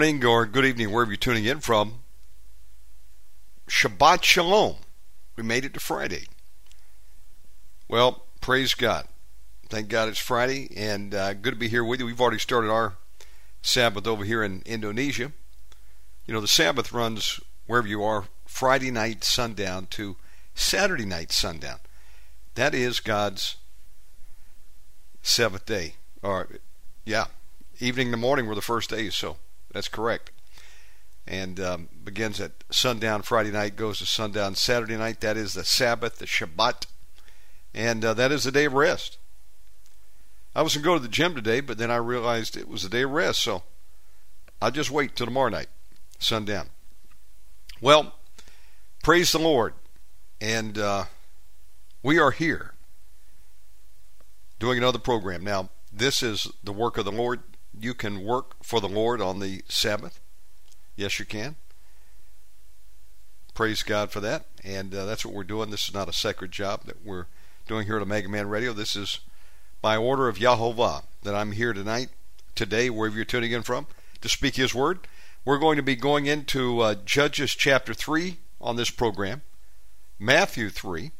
Morning or good evening, wherever you're tuning in from. Shabbat Shalom. We made it to Friday. Well, praise God. Thank God it's Friday, and uh, good to be here with you. We've already started our Sabbath over here in Indonesia. You know, the Sabbath runs wherever you are Friday night sundown to Saturday night sundown. That is God's seventh day. Or, yeah, evening to morning were the first days, so that's correct. And um, begins at sundown Friday night, goes to sundown Saturday night. That is the Sabbath, the Shabbat, and uh, that is the day of rest. I was going to go to the gym today, but then I realized it was the day of rest, so I'll just wait till tomorrow night, sundown. Well, praise the Lord, and uh, we are here doing another program. Now, this is the work of the Lord you can work for the Lord on the Sabbath. Yes, you can. Praise God for that. And uh, that's what we're doing. This is not a sacred job that we're doing here at Omega Man Radio. This is by order of Yahovah that I'm here tonight, today, wherever you're tuning in from, to speak His word. We're going to be going into uh, Judges chapter 3 on this program, Matthew 3.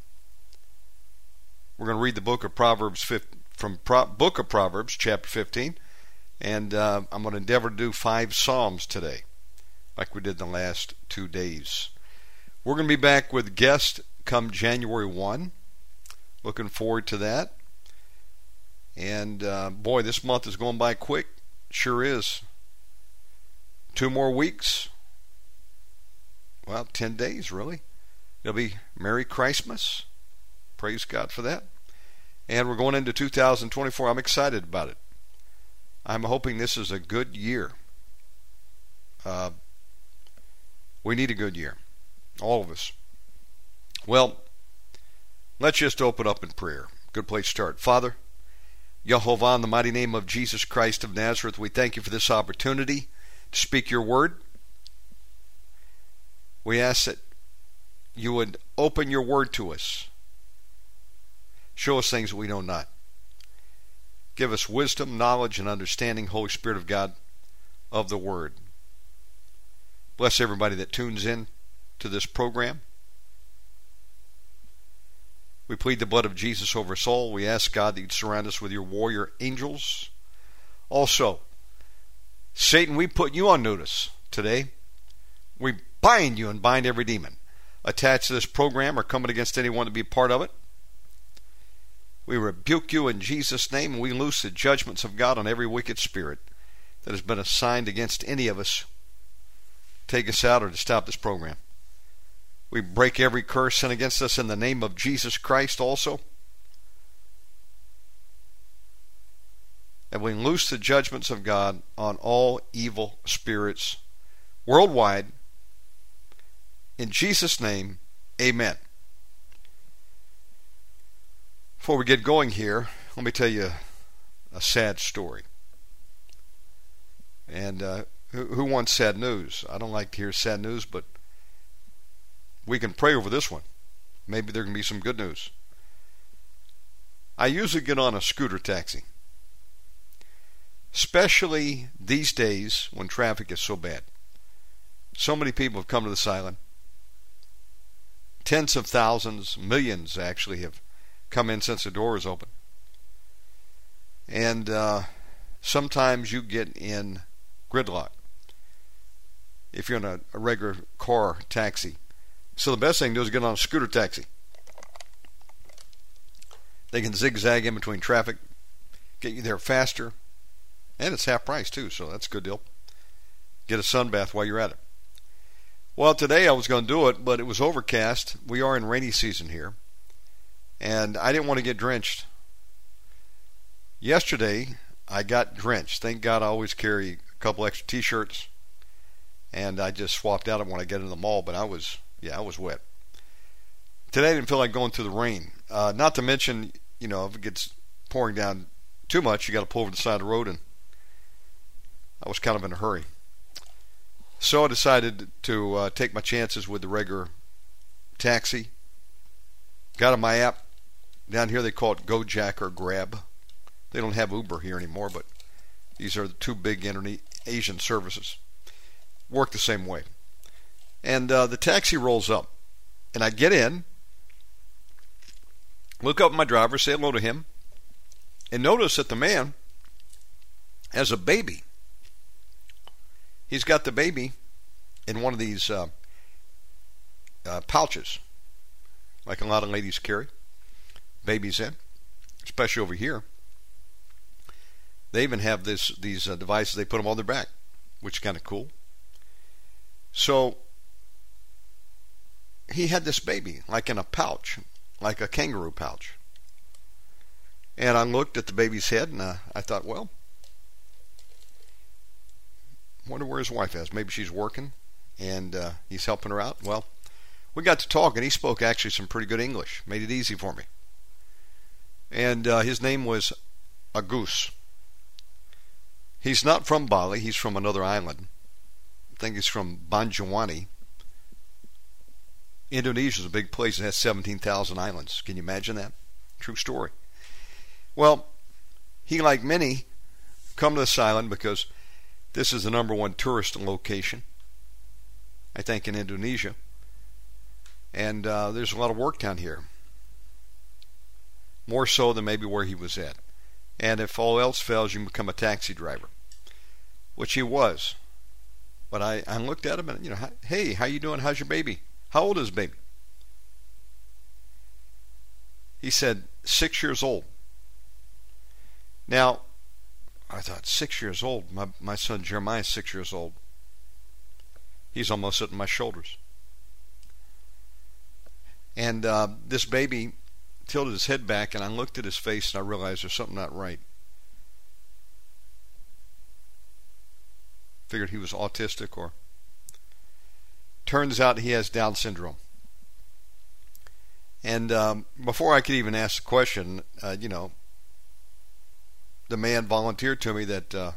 We're going to read the book of Proverbs 15, from Pro- book of Proverbs chapter 15 and uh, I'm going to endeavor to do five Psalms today, like we did the last two days. We're going to be back with guest come January 1. Looking forward to that. And uh, boy, this month is going by quick. Sure is. Two more weeks. Well, 10 days, really. It'll be Merry Christmas. Praise God for that. And we're going into 2024. I'm excited about it. I'm hoping this is a good year. Uh, we need a good year, all of us. Well, let's just open up in prayer. Good place to start. Father, Yehovah, in the mighty name of Jesus Christ of Nazareth, we thank you for this opportunity to speak your word. We ask that you would open your word to us. Show us things we know not. Give us wisdom, knowledge, and understanding, Holy Spirit of God, of the Word. Bless everybody that tunes in to this program. We plead the blood of Jesus over us all. We ask God that you'd surround us with your warrior angels. Also, Satan, we put you on notice today. We bind you and bind every demon attached to this program or coming against anyone to be a part of it. We rebuke you in Jesus' name, and we loose the judgments of God on every wicked spirit that has been assigned against any of us take us out or to stop this program. We break every curse sent against us in the name of Jesus Christ also. And we loose the judgments of God on all evil spirits worldwide. In Jesus' name, amen. Before we get going here, let me tell you a sad story. And uh, who, who wants sad news? I don't like to hear sad news, but we can pray over this one. Maybe there can be some good news. I usually get on a scooter taxi, especially these days when traffic is so bad. So many people have come to this island. Tens of thousands, millions actually, have come in since the door is open. And uh, sometimes you get in gridlock if you're in a, a regular car taxi. So the best thing to do is get on a scooter taxi. They can zigzag in between traffic, get you there faster, and it's half price too, so that's a good deal. Get a sun bath while you're at it. Well, today I was going to do it, but it was overcast. We are in rainy season here, and I didn't want to get drenched. Yesterday I got drenched. Thank God I always carry a couple extra t-shirts and I just swapped out of when I get into the mall. But I was, yeah, I was wet. Today I didn't feel like going through the rain. Uh, not to mention, you know, if it gets pouring down too much, you got to pull over the side of the road, and I was kind of in a hurry. So I decided to uh, take my chances with the regular taxi. Got on my app. Down here they call it Gojek or Grab. They don't have Uber here anymore, but these are the two big Asian services work the same way. And uh, the taxi rolls up, and I get in, look up my driver, say hello to him, and notice that the man has a baby. He's got the baby in one of these uh, uh, pouches, like a lot of ladies carry babies in, especially over here. They even have this these uh, devices. They put them on their back, which is kind of cool. So he had this baby, like in a pouch, like a kangaroo pouch. And I looked at the baby's head and uh, I thought, well, wonder where his wife is. Maybe she's working and uh, he's helping her out. Well, we got to talk and he spoke actually some pretty good English. Made it easy for me. And uh, his name was Agus. He's not from Bali, he's from another island I think he's from Banjarwangi. Indonesia is a big place. It has 17,000 islands. Can you imagine that? True story. Well, he, like many, come to this island because this is the number one tourist location, I think, in Indonesia. And uh, there's a lot of work down here. More so than maybe where he was at. And if all else fails, you become a taxi driver, which he was. But I, I looked at him and, you know, hey, how you doing? How's your baby? How old is baby? He said, six years old. Now, I thought, six years old? My, my son Jeremiah is six years old. He's almost at my shoulders. And uh, this baby tilted his head back, and I looked at his face, and I realized there's something not right. Figured he was autistic or. Turns out he has Down syndrome. And um, before I could even ask the question, uh, you know, the man volunteered to me that uh,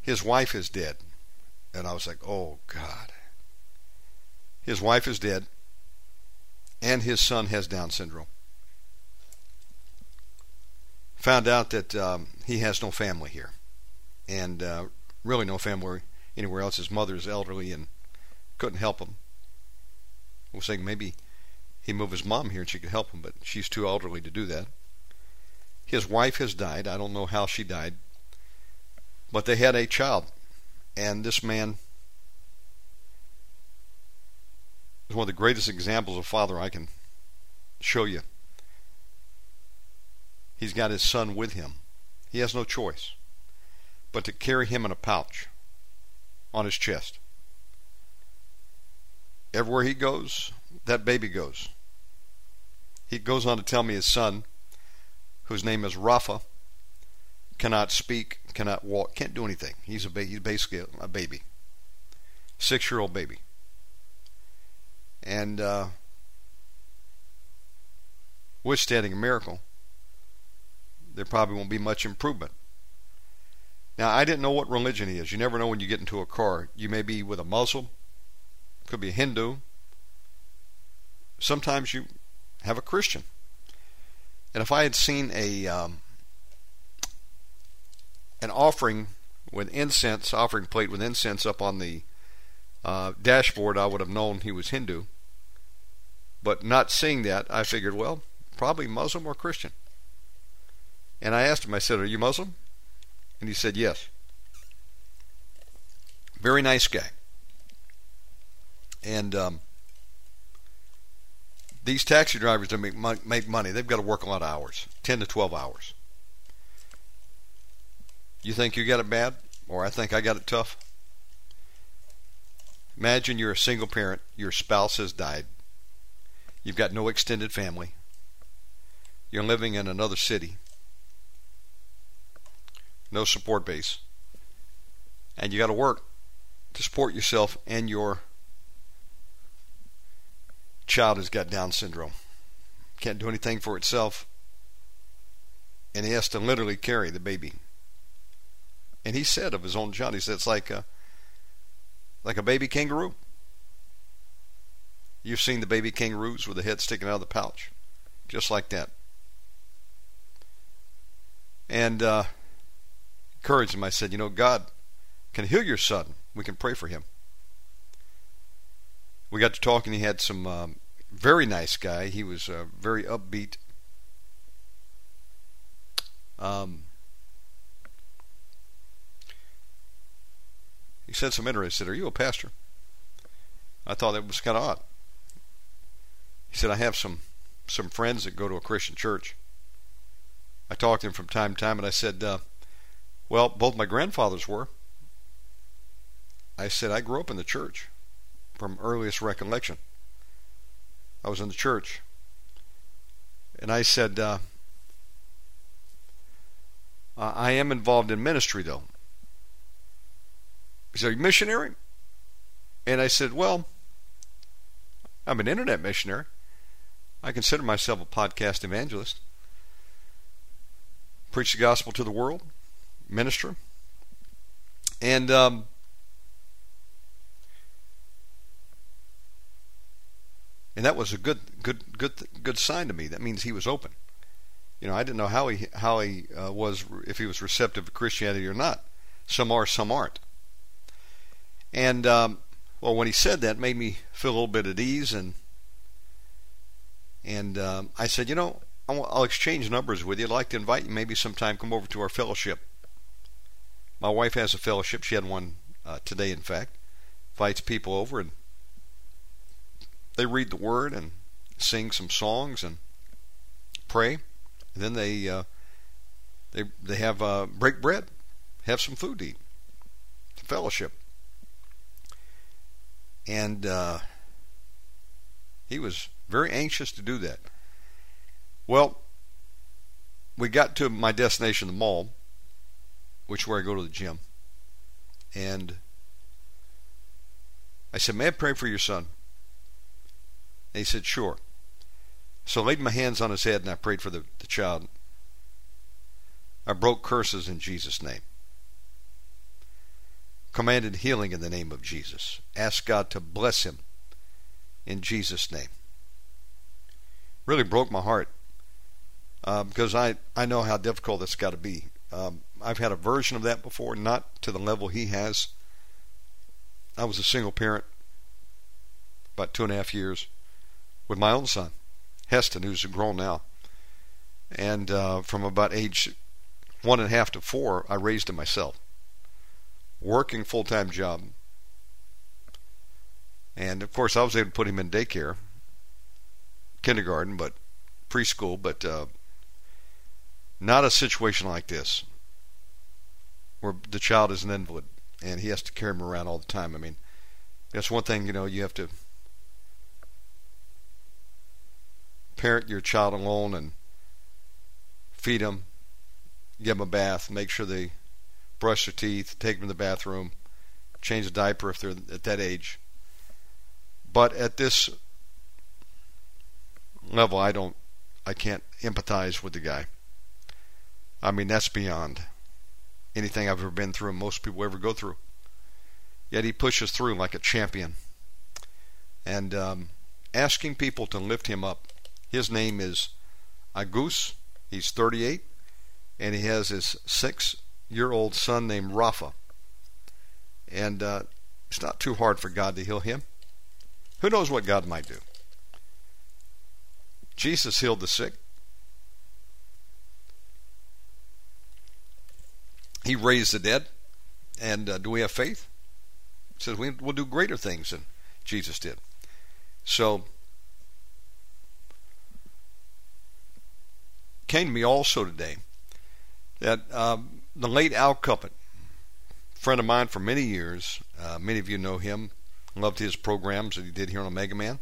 his wife is dead. And I was like, oh, God. His wife is dead, and his son has Down syndrome. Found out that um, he has no family here. And uh, really no family anywhere else. His mother is elderly and couldn't help him. Was saying maybe he'd move his mom here and she could help him, but she's too elderly to do that. His wife has died. I don't know how she died. But they had a child. And this man is one of the greatest examples of father I can show you. He's got his son with him. He has no choice. but to carry him in a pouch on his chest. Everywhere he goes, that baby goes. He goes on to tell me his son, whose name is Rafa, cannot speak, cannot walk, can't do anything. He's a ba- he's basically a baby, six year old baby, and uh, withstanding a miracle, there probably won't be much improvement. Now, I didn't know what religion he is. You never know when you get into a car. You may be with a Muslim, could be a Hindu. Sometimes you have a Christian. And if I had seen a um, an offering with incense, offering plate with incense up on the uh, dashboard, I would have known he was Hindu. But not seeing that, I figured, well, probably Muslim or Christian. And I asked him, I said, Are you Muslim? And he said, Yes. Very nice guy. And um, these taxi drivers that make, make money, they've got to work a lot of hours 10 to 12 hours. You think you got it bad? Or I think I got it tough? Imagine you're a single parent, your spouse has died, you've got no extended family, you're living in another city, no support base, and you got to work to support yourself and your child has got Down syndrome. Can't do anything for itself, and he has to literally carry the baby. And he said of his own child, he said it's like a, like a baby kangaroo. You've seen the baby kangaroos with the head sticking out of the pouch, just like that. And uh, encouraged him. I said, you know, God can heal your son. We can pray for him. We got to talking. He had some um, very nice guy. He was uh, very upbeat. Um, he said some interesting. Are you a pastor? I thought that was kind of odd. He said, I have some some friends that go to a Christian church. I talked to him from time to time, and I said, uh, well, both my grandfathers were. I said, I grew up in the church from earliest recollection. I was in the church. And I said, uh, I am involved in ministry, though. He said, Are you missionary? And I said, Well, I'm an internet missionary. I consider myself a podcast evangelist. Preach the gospel to the world minister. And um, and that was a good good good good sign to me. That means he was open. You know, I didn't know how he how he uh, was if he was receptive to Christianity or not. Some are, some aren't. And um, well, when he said that, made me feel a little bit at ease, and and um, I said, you know, I'll exchange numbers with you. I'd like to invite you maybe sometime come over to our fellowship. My wife has a fellowship. She had one uh, today, in fact. Invites people over and they read the word and sing some songs and pray. And then they uh, they they have uh, break bread, have some food to eat, fellowship. And uh, he was very anxious to do that. Well, we got to my destination, the mall, which is where I go to the gym. And I said, May I pray for your son? And he said, Sure. So I laid my hands on his head and I prayed for the, the child. I broke curses in Jesus' name. Commanded healing in the name of Jesus. Asked God to bless him in Jesus' name. Really broke my heart uh, because I, I know how difficult it's got to be. Um, I've had a version of that before, not to the level he has. I was a single parent about two and a half years with my own son, Heston, who's grown now. And uh, from about age one and a half to four, I raised him myself. Working full time job. And of course, I was able to put him in daycare, kindergarten, but preschool, but uh, not a situation like this. where the child is an invalid and he has to carry him around all the time. I mean, that's one thing, you know, you have to parent your child alone and feed them, give them a bath, make sure they brush their teeth, take them to the bathroom, change the diaper if they're at that age. But at this level, I don't, I can't empathize with the guy. I mean, that's beyond anything I've ever been through and most people ever go through. Yet he pushes through like a champion. And um, asking people to lift him up. His name is Agus. He's 38. And he has his six year old son named Rafa. And uh, it's not too hard for God to heal him. Who knows what God might do? Jesus healed the sick. He raised the dead. And uh, do we have faith? Says we will do greater things than Jesus did. So, came to me also today that um, the late Al Cuppett, friend of mine for many years, uh, many of you know him, loved his programs that he did here on Omega Man,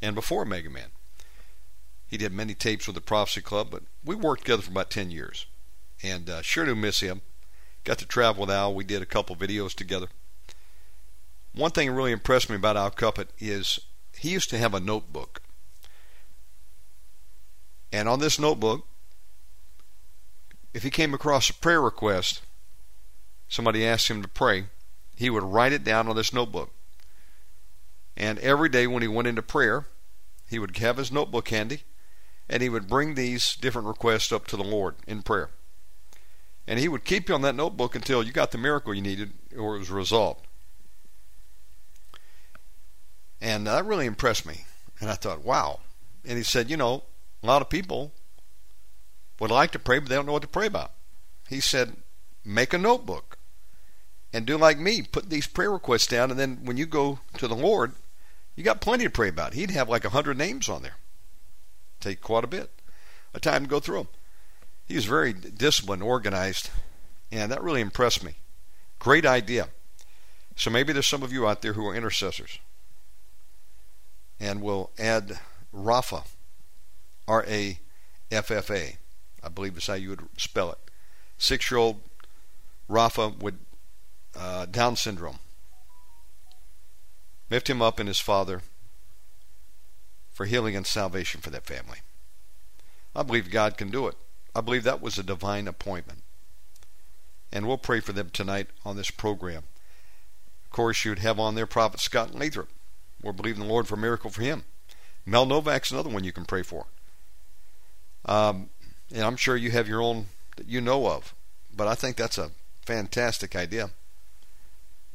and before Omega Man. He did many tapes with the Prophecy Club, but we worked together for about 10 years. And uh, sure do miss him. Got to travel with Al. We did a couple videos together. One thing that really impressed me about Al Cuppett is he used to have a notebook. And on this notebook, if he came across a prayer request, somebody asked him to pray, he would write it down on this notebook. And every day when he went into prayer, he would have his notebook handy and he would bring these different requests up to the Lord in prayer. And he would keep you on that notebook until you got the miracle you needed or it was resolved. And that really impressed me. And I thought, wow. And he said, you know, a lot of people would like to pray, but they don't know what to pray about. He said, make a notebook and do like me. Put these prayer requests down, and then when you go to the Lord, you got plenty to pray about. He'd have like a hundred names on there. Take quite a bit of time to go through them. He was very disciplined, organized, and that really impressed me. Great idea. So maybe there's some of you out there who are intercessors. And we'll add Rafa, R A F F A. I believe is how you would spell it. Six year old Rafa with uh, Down syndrome. Lift him up in his father for healing and salvation for that family. I believe God can do it. I believe that was a divine appointment. And we'll pray for them tonight on this program. Of course, you'd have on there Prophet Scott Lathrop. We're believing the Lord for a miracle for him. Mel Novak's another one you can pray for. Um, and I'm sure you have your own that you know of. But I think that's a fantastic idea.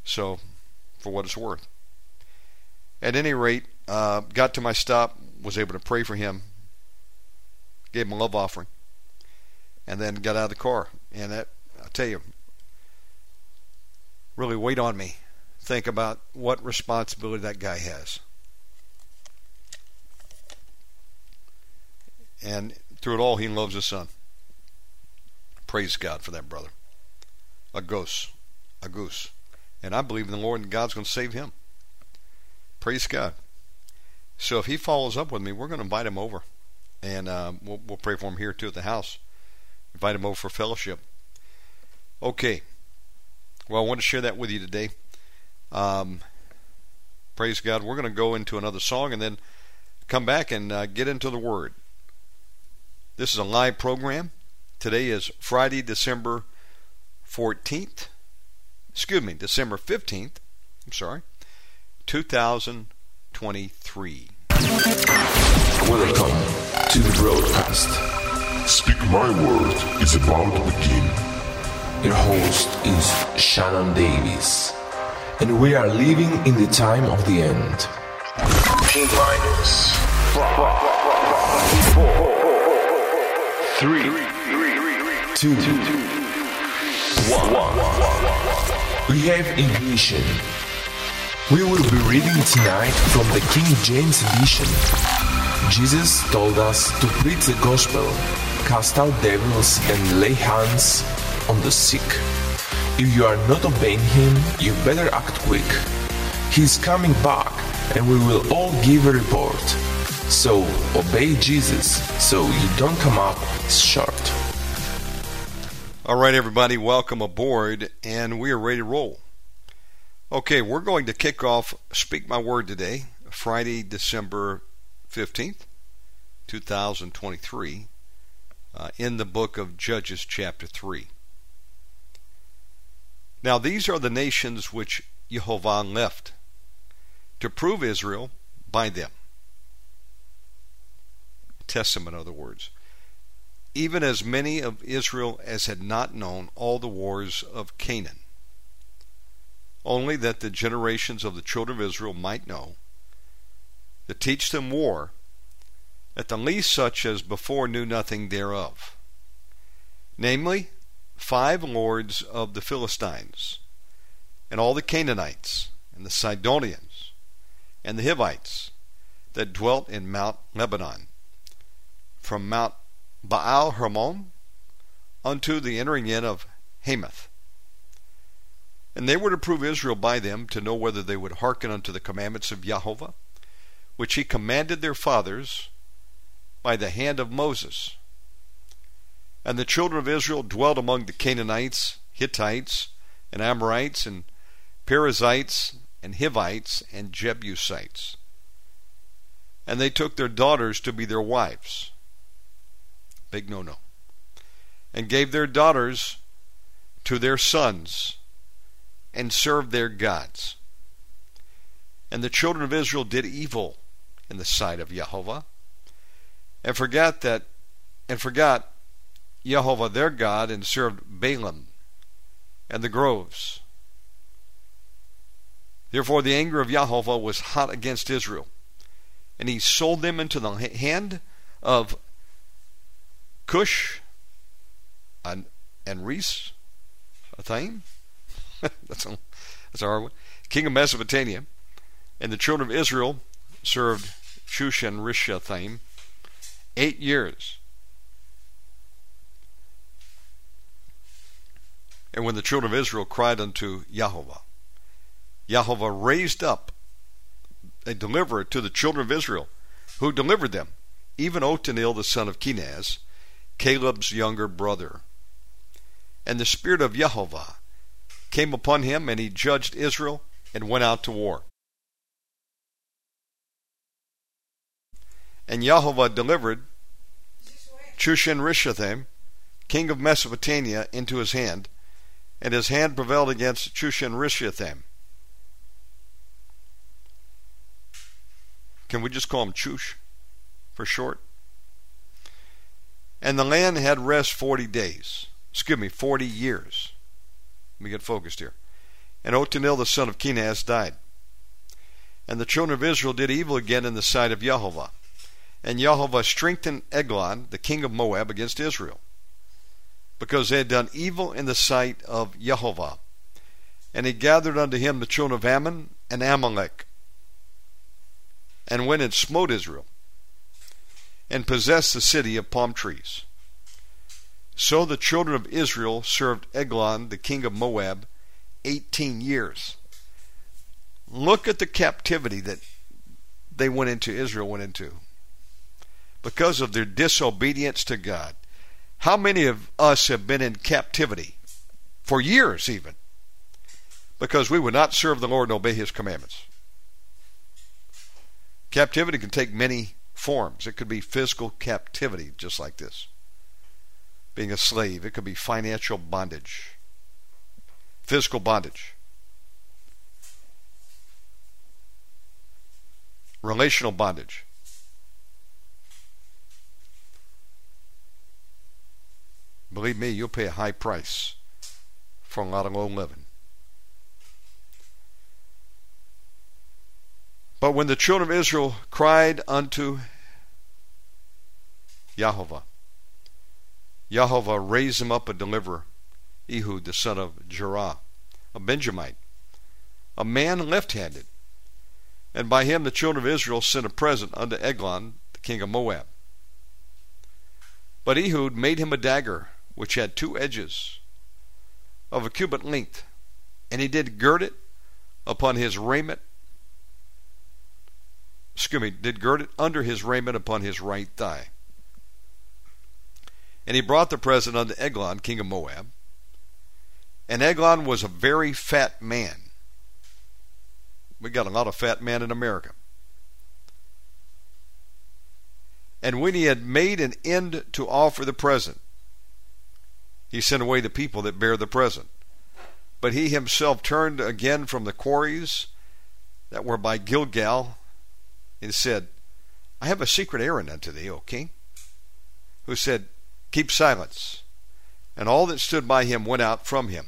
So, for what it's worth. At any rate, uh, got to my stop, was able to pray for him, gave him a love offering and then got out of the car. And that, I tell you, really weighed on me. Think about what responsibility that guy has. And through it all, he loves his son. Praise God for that brother. Agus. A goose. And I believe in the Lord and God's going to save him. Praise God. So if he follows up with me, we're going to invite him over. And uh, we'll, we'll pray for him here too at the house invite him over for fellowship. Okay. Well, I want to share that with you today. Um, praise God. We're going to go into another song and then come back and uh, get into the Word. This is a live program. Today is Friday, December 14th. Excuse me, December 15th. I'm sorry. 2023. Welcome to the broadcast. Speak My Word is about to begin. Your host is Shannon Davis, and we are living in the time of the end. T minus four, three, two, one. We have ignition. We will be reading tonight from the King James Edition. Jesus told us to preach the gospel cast out devils and lay hands on the sick. If you are not obeying him, you better act quick. He is coming back, and we will all give a report. So obey Jesus so you don't come up short. All right, everybody, welcome aboard, and we are ready to roll. Okay, we're going to kick off Speak My Word today, Friday, December 15th, 2023, uh, in the book of Judges, chapter 3. Now, these are the nations which Jehovah left to prove Israel by them. Test them, in other words. Even as many of Israel as had not known all the wars of Canaan. Only that the generations of the children of Israel might know, to teach them war, at the least such as before knew nothing thereof. Namely, five lords of the Philistines, and all the Canaanites, and the Sidonians, and the Hivites, that dwelt in Mount Lebanon, from Mount Baal Hermon unto the entering in of Hamath. And they were to prove Israel by them to know whether they would hearken unto the commandments of Jehovah, which he commanded their fathers by the hand of Moses and the children of Israel dwelt among the Canaanites, Hittites, and Amorites, and Perizzites, and Hivites, and Jebusites. And they took their daughters to be their wives. Big no no. And gave their daughters to their sons, and served their gods. And the children of Israel did evil in the sight of Jehovah, and forgot that, and forgot Jehovah their God and served Baalim and the groves. Therefore the anger of Jehovah was hot against Israel, and he sold them into the hand of Cush and, and Reese, Athaim. that's, a, that's a hard one. King of Mesopotamia. And the children of Israel served Shushan Rishathaim eight years. And when the children of Israel cried unto Jehovah, Jehovah raised up a deliverer to the children of Israel, who delivered them, even Othniel the son of Kenaz, Caleb's younger brother. And the Spirit of Jehovah came upon him, and he judged Israel and went out to war. And Jehovah delivered Chushan Rishathaim, king of Mesopotamia, into his hand, and his hand prevailed against Chushan Rishathaim. Can we just call him Chush for short? And the land had rest forty days. Excuse me, forty years. Let me get focused here. And Othniel the son of Kenaz died. And the children of Israel did evil again in the sight of Jehovah. And Jehovah strengthened Eglon, the king of Moab, against Israel because they had done evil in the sight of Jehovah. And he gathered unto him the children of Ammon and Amalek, and went and smote Israel, and possessed the city of palm trees. So the children of Israel served Eglon, the king of Moab, eighteen years. Look at the captivity that they went into, Israel went into, because of their disobedience to God. How many of us have been in captivity for years, even, because we would not serve the Lord and obey His commandments? Captivity can take many forms. It could be physical captivity, just like this, being a slave, it could be financial bondage, physical bondage. Relational bondage. Believe me, you'll pay a high price for a lot of low living. But when the children of Israel cried unto Jehovah, Jehovah raised him up a deliverer, Ehud the son of Jerah, a Benjamite, a man left handed. And by him the children of Israel sent a present unto Eglon, the king of Moab. But Ehud made him a dagger which had two edges, of a cubit length, and he did gird it upon his raiment. Excuse me, did gird it under his raiment upon his right thigh. And he brought the present unto Eglon, king of Moab. And Eglon was a very fat man. We got a lot of fat men in America. And when he had made an end to offer the present, he sent away the people that bear the present. But he himself turned again from the quarries that were by Gilgal and said, I have a secret errand unto thee, O king. Who said, Keep silence. And all that stood by him went out from him.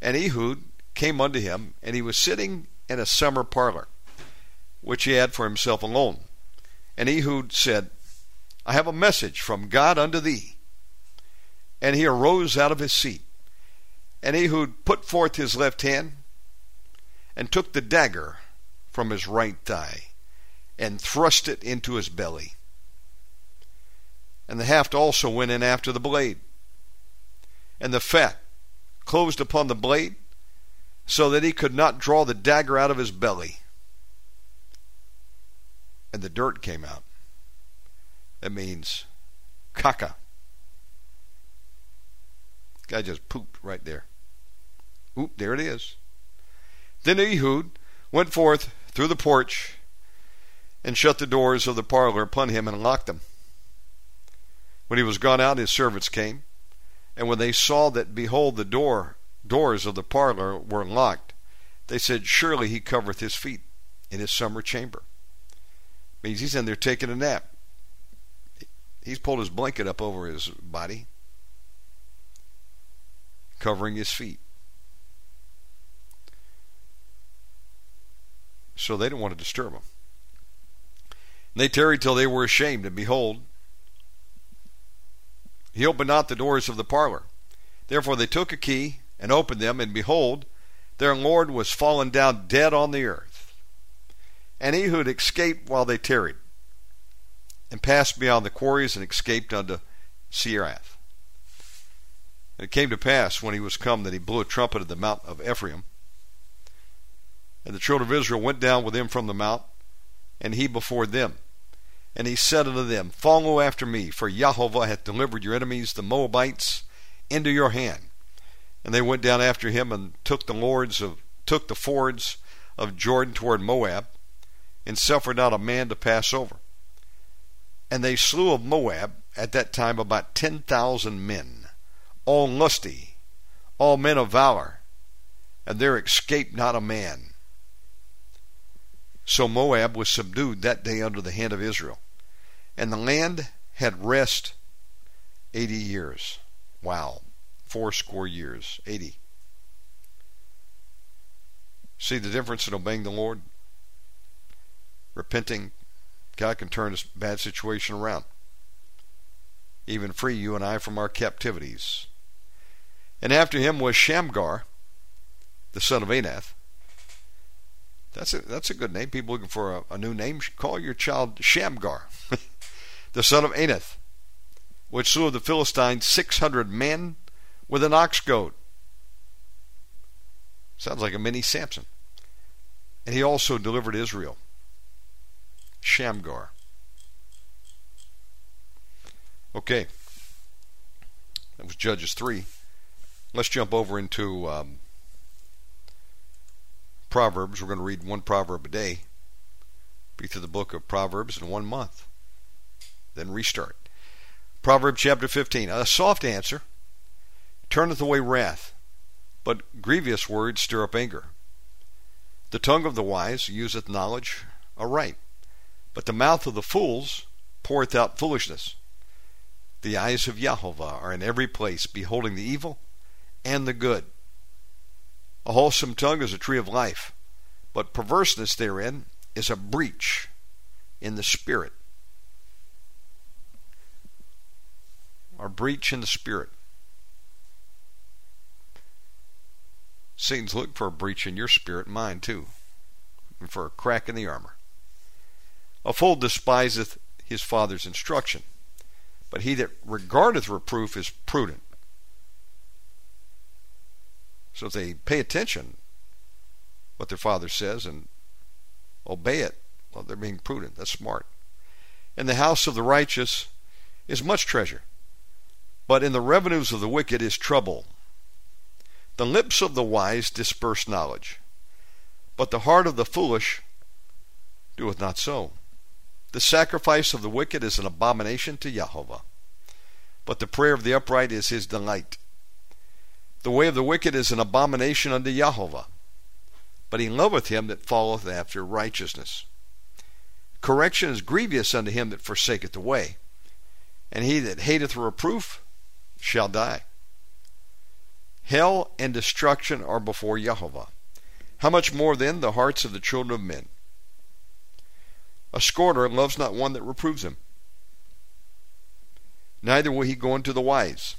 And Ehud came unto him, and he was sitting in a summer parlor, which he had for himself alone. And Ehud said, I have a message from God unto thee. And he arose out of his seat. And Ehud put forth his left hand, and took the dagger from his right thigh, and thrust it into his belly. And the haft also went in after the blade. And the fat closed upon the blade, so that he could not draw the dagger out of his belly. And the dirt came out. That means caca. Guy just pooped right there. Oop, there it is. Then Ehud went forth through the porch and shut the doors of the parlor upon him and locked them. When he was gone out, his servants came, and when they saw that, behold, the door doors of the parlor were locked, they said, Surely he covereth his feet in his summer chamber. Means he's in there taking a nap. He's pulled his blanket up over his body, covering his feet. So they didn't want to disturb him. And they tarried till they were ashamed, and behold, he opened not the doors of the parlor. Therefore they took a key and opened them, and behold, their Lord was fallen down dead on the earth. And he who had escaped while they tarried, and passed beyond the quarries, and escaped unto Seirath. And it came to pass, when he was come, that he blew a trumpet at the mount of Ephraim. And the children of Israel went down with him from the mount, and he before them. And he said unto them, Follow after me, for Jehovah hath delivered your enemies, the Moabites, into your hand. And they went down after him and took the lords of took the fords of Jordan toward Moab, and suffered not a man to pass over. And they slew of Moab at that time about ten thousand men, all lusty, all men of valor, and there escaped not a man. So Moab was subdued that day under the hand of Israel. And the land had rest eighty years. Wow. Fourscore years. Eighty. See the difference in obeying the Lord? Repenting, God can turn this bad situation around. Even free you and I from our captivities. And after him was Shamgar, the son of Anath, that's a, that's a good name. People looking for a, a new name, call your child Shamgar, the son of Anath, which slew of the Philistines 600 men with an ox goad. Sounds like a mini Samson. And he also delivered Israel. Shamgar. Okay. That was Judges 3. Let's jump over into um, Proverbs. We're going to read one proverb a day. Be through the book of Proverbs in one month. Then restart. Proverbs chapter 15. A soft answer turneth away wrath, but grievous words stir up anger. The tongue of the wise useth knowledge aright, but the mouth of the fools poureth out foolishness. The eyes of Jehovah are in every place, beholding the evil and the good. A wholesome tongue is a tree of life, but perverseness therein is a breach in the spirit. A breach in the spirit. Satan's looking for a breach in your spirit and mine too, and for a crack in the armor. A fool despiseth his father's instruction, but he that regardeth reproof is prudent. So if they pay attention what their father says and obey it, well, they're being prudent. That's smart. In the house of the righteous is much treasure, but in the revenues of the wicked is trouble. The lips of the wise disperse knowledge, but the heart of the foolish doeth not so. The sacrifice of the wicked is an abomination to Jehovah, but the prayer of the upright is his delight. The way of the wicked is an abomination unto Jehovah, but he loveth him that followeth after righteousness. Correction is grievous unto him that forsaketh the way, and he that hateth reproof shall die. Hell and destruction are before Jehovah. How much more then the hearts of the children of men? A scorner loves not one that reproves him. Neither will he go unto the wise.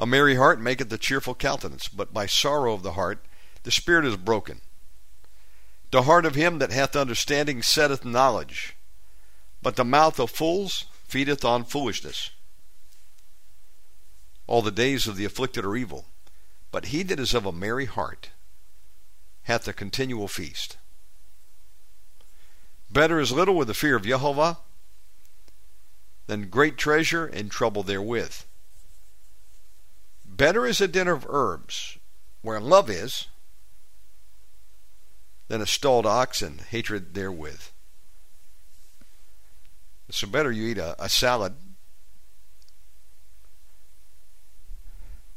A merry heart maketh a cheerful countenance, but by sorrow of the heart the spirit is broken. The heart of him that hath understanding setteth knowledge, but the mouth of fools feedeth on foolishness. All the days of the afflicted are evil, but he that is of a merry heart hath a continual feast. Better is little with the fear of Jehovah than great treasure and trouble therewith. Better is a dinner of herbs, where love is, than a stalled ox and hatred therewith. So better you eat a, a salad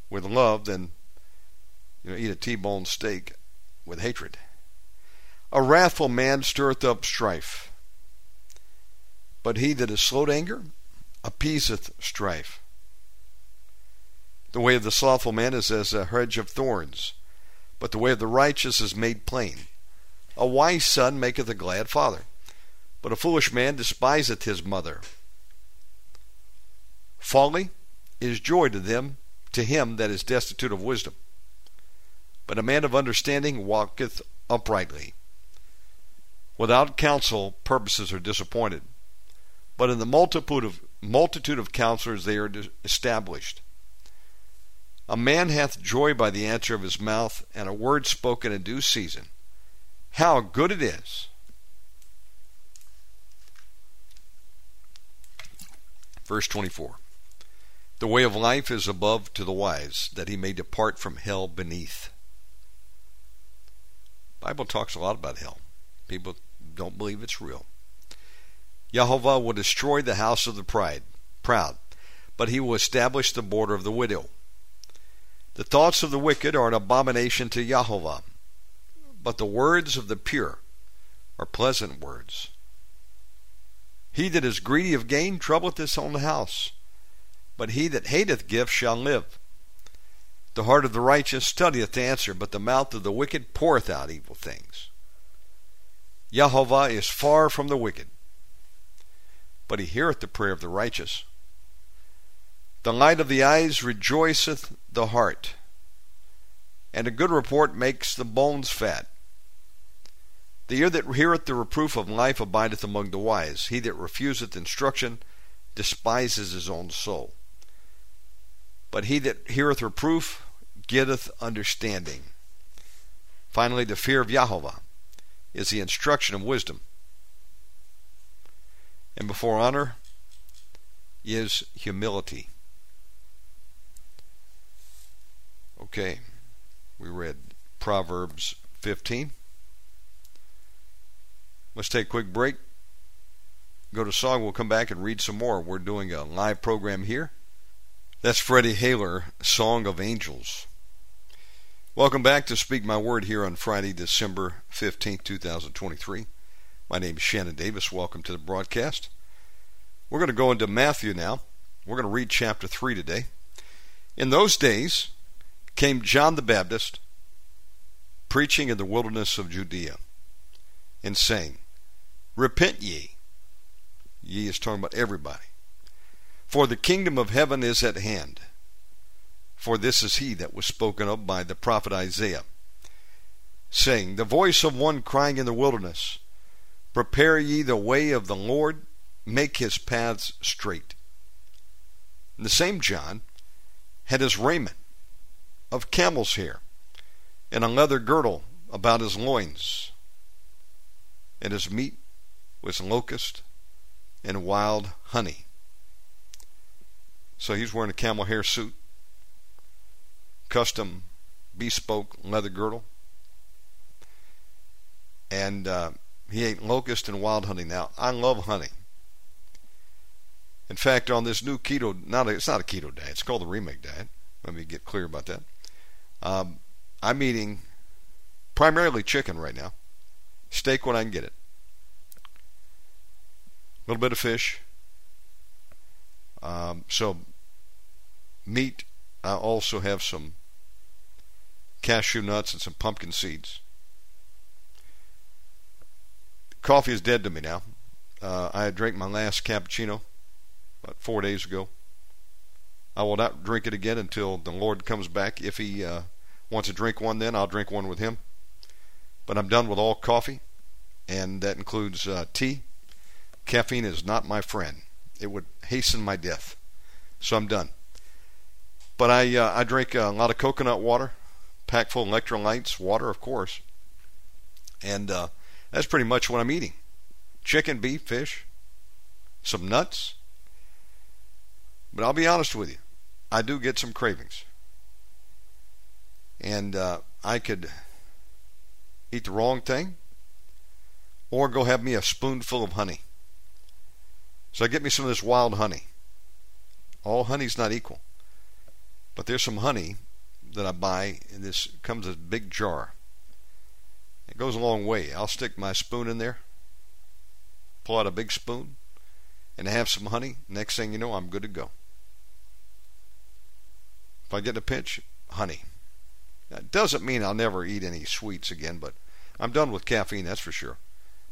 with love than you know eat a T-bone steak with hatred. A wrathful man stirreth up strife, but he that is slow to anger appeaseth strife. The way of the slothful man is as a hedge of thorns, but the way of the righteous is made plain. A wise son maketh a glad father, but a foolish man despiseth his mother. Folly is joy to them to him that is destitute of wisdom. But a man of understanding walketh uprightly. Without counsel, purposes are disappointed. But in the multitude of, multitude of counselors they are established. A man hath joy by the answer of his mouth, and a word spoken in due season. How good it is! Verse 24 The way of life is above to the wise, that he may depart from hell beneath. Bible talks a lot about hell. People don't believe it's real. Jehovah will destroy the house of the pride, proud, but he will establish the border of the widow. The thoughts of the wicked are an abomination to Jehovah, but the words of the pure are pleasant words. He that is greedy of gain troubleth his own house, but he that hateth gifts shall live. The heart of the righteous studieth to answer, but the mouth of the wicked poureth out evil things. Jehovah is far from the wicked, but he heareth the prayer of the righteous. The light of the eyes rejoiceth the heart, and a good report makes the bones fat. The ear that heareth the reproof of life abideth among the wise. He that refuseth instruction despises his own soul. But he that heareth reproof getteth understanding. Finally, the fear of Jehovah is the instruction of wisdom. And before honor is humility. Okay, we read Proverbs 15. Let's take a quick break. Go to song. We'll come back and read some more. We're doing a live program here. That's Freddie Hayler, Song of Angels. Welcome back to Speak My Word here on Friday, December 15th, 2023. My name is Shannon Davis. Welcome to the broadcast. We're going to go into Matthew now. We're going to read chapter 3 today. In those days came John the Baptist preaching in the wilderness of Judea and saying, Repent ye. Ye is talking about everybody. For the kingdom of heaven is at hand. For this is he that was spoken of by the prophet Isaiah, saying, The voice of one crying in the wilderness, Prepare ye the way of the Lord, make his paths straight. And the same John had his raiment of camel's hair, and a leather girdle about his loins. And his meat was locust and wild honey. So he's wearing a camel hair suit, custom bespoke leather girdle, and uh, he ate locust and wild honey. Now I love honey. In fact, on this new keto, not a, it's not a keto diet. It's called the remake diet. Let me get clear about that. Um, I'm eating primarily chicken right now, steak when I can get it, a little bit of fish. Um, so meat. I also have some cashew nuts and some pumpkin seeds. Coffee is dead to me now. Uh, I drank my last cappuccino about four days ago. I will not drink it again until the Lord comes back. If He uh, wants to drink one, then I'll drink one with Him. But I'm done with all coffee, and that includes uh, tea. Caffeine is not my friend. It would hasten my death. So I'm done. But I uh, I drink a lot of coconut water, packed full of electrolytes, water of course, and uh, that's pretty much what I'm eating: chicken, beef, fish, some nuts. But I'll be honest with you, I do get some cravings, and uh, I could eat the wrong thing, or go have me a spoonful of honey. So I get me some of this wild honey. All honey's not equal. But there's some honey that I buy, and this comes in a big jar. It goes a long way. I'll stick my spoon in there, pull out a big spoon, and have some honey. Next thing you know, I'm good to go. If I get a pinch, honey. That doesn't mean I'll never eat any sweets again, but I'm done with caffeine, that's for sure.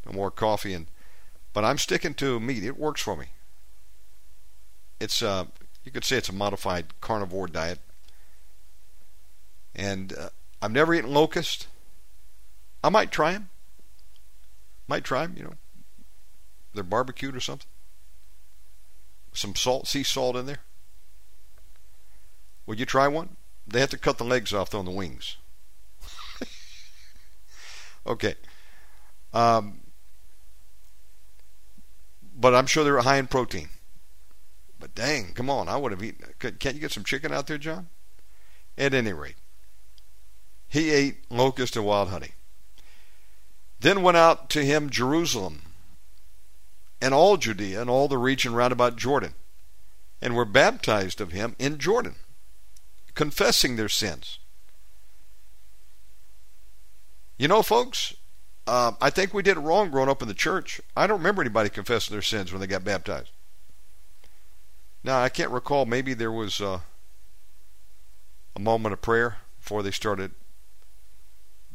No more coffee and but I'm sticking to meat. It works for me. It's uh you could say it's a modified carnivore diet. And uh, I've never eaten locust. I might try them. Might try them, you know. They're barbecued or something. Some salt, sea salt in there. Would you try one? They have to cut the legs off on the wings. okay. Um, but I'm sure they're high in protein. But dang, come on, I would have eaten. Can't you get some chicken out there, John? At any rate, he ate locust and wild honey. Then went out to him Jerusalem and all Judea and all the region round about Jordan, and were baptized of him in Jordan, confessing their sins. You know, folks, uh, I think we did it wrong growing up in the church. I don't remember anybody confessing their sins when they got baptized. Now, I can't recall. Maybe there was uh, a moment of prayer before they started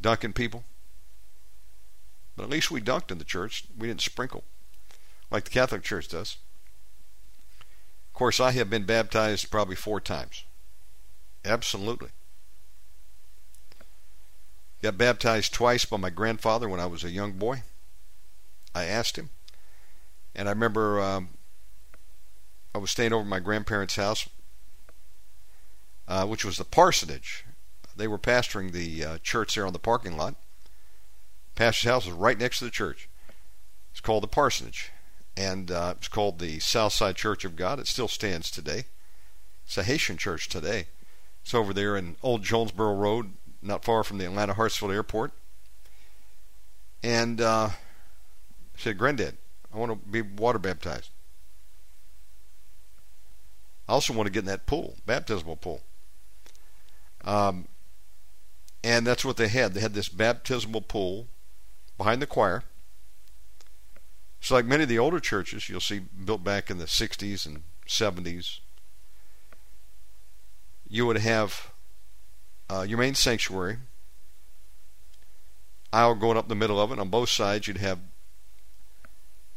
dunking people. But at least we dunked in the church. We didn't sprinkle like the Catholic Church does. Of course, I have been baptized probably four times. Absolutely. Got baptized twice by my grandfather when I was a young boy. I asked him. And I remember um, I was staying over at my grandparents' house, uh, which was the parsonage. They were pastoring the uh, church there on the parking lot. Pastor's house was right next to the church. It's called the parsonage, and uh, it's called the Southside Church of God. It still stands today. It's a Haitian church today. It's over there in Old Jonesboro Road, not far from the Atlanta Hartsfield Airport. And uh, said, Granddad, I want to be water baptized. I also want to get in that pool, baptismal pool. Um, and that's what they had. They had this baptismal pool behind the choir. So, like many of the older churches, you'll see built back in the 60s and 70s, you would have uh, your main sanctuary, aisle going up the middle of it. On both sides, you'd have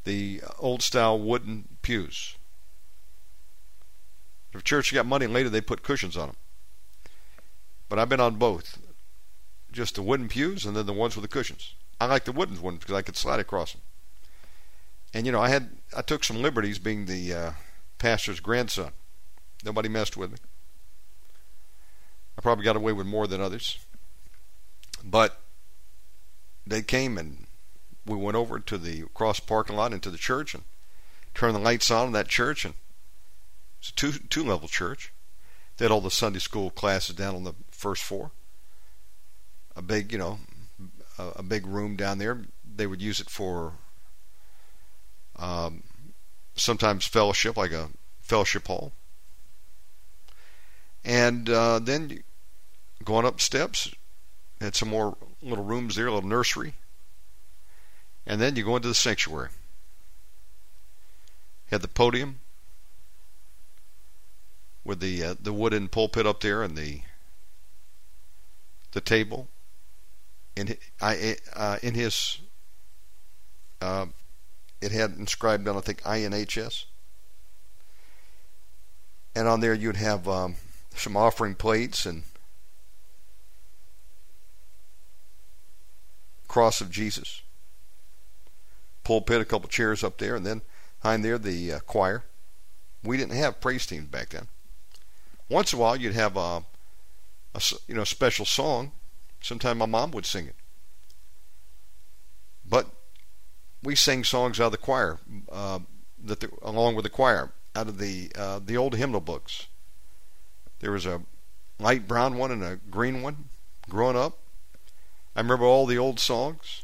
the old style wooden pews. If church got money later, they put cushions on them. But I've been on both. Just the wooden pews and then the ones with the cushions. I like the wooden ones because I could slide across them. And you know, I had I took some liberties being the uh, pastor's grandson. Nobody messed with me. I probably got away with more than others. But they came and we went over to the cross parking lot into the church and turned the lights on in that church and it's a two two level church. They had all the Sunday school classes down on the first floor. A big, you know, a, a big room down there. They would use it for um, sometimes fellowship, like a fellowship hall. And uh, then going up steps, had some more little rooms there, a little nursery. And then you go into the sanctuary. Had the podium with the uh, the wooden pulpit up there and the the table. In I uh, in his uh, it had inscribed on I think INHS, and on there you'd have um, some offering plates and cross of Jesus. Pulpit, a couple chairs up there, and then behind there the uh, choir. We didn't have praise teams back then. Once in a while, you'd have a, a you know special song. Sometimes my mom would sing it, but we sang songs out of the choir uh, that the, along with the choir out of the uh, the old hymnal books. There was a light brown one and a green one. Growing up, I remember all the old songs.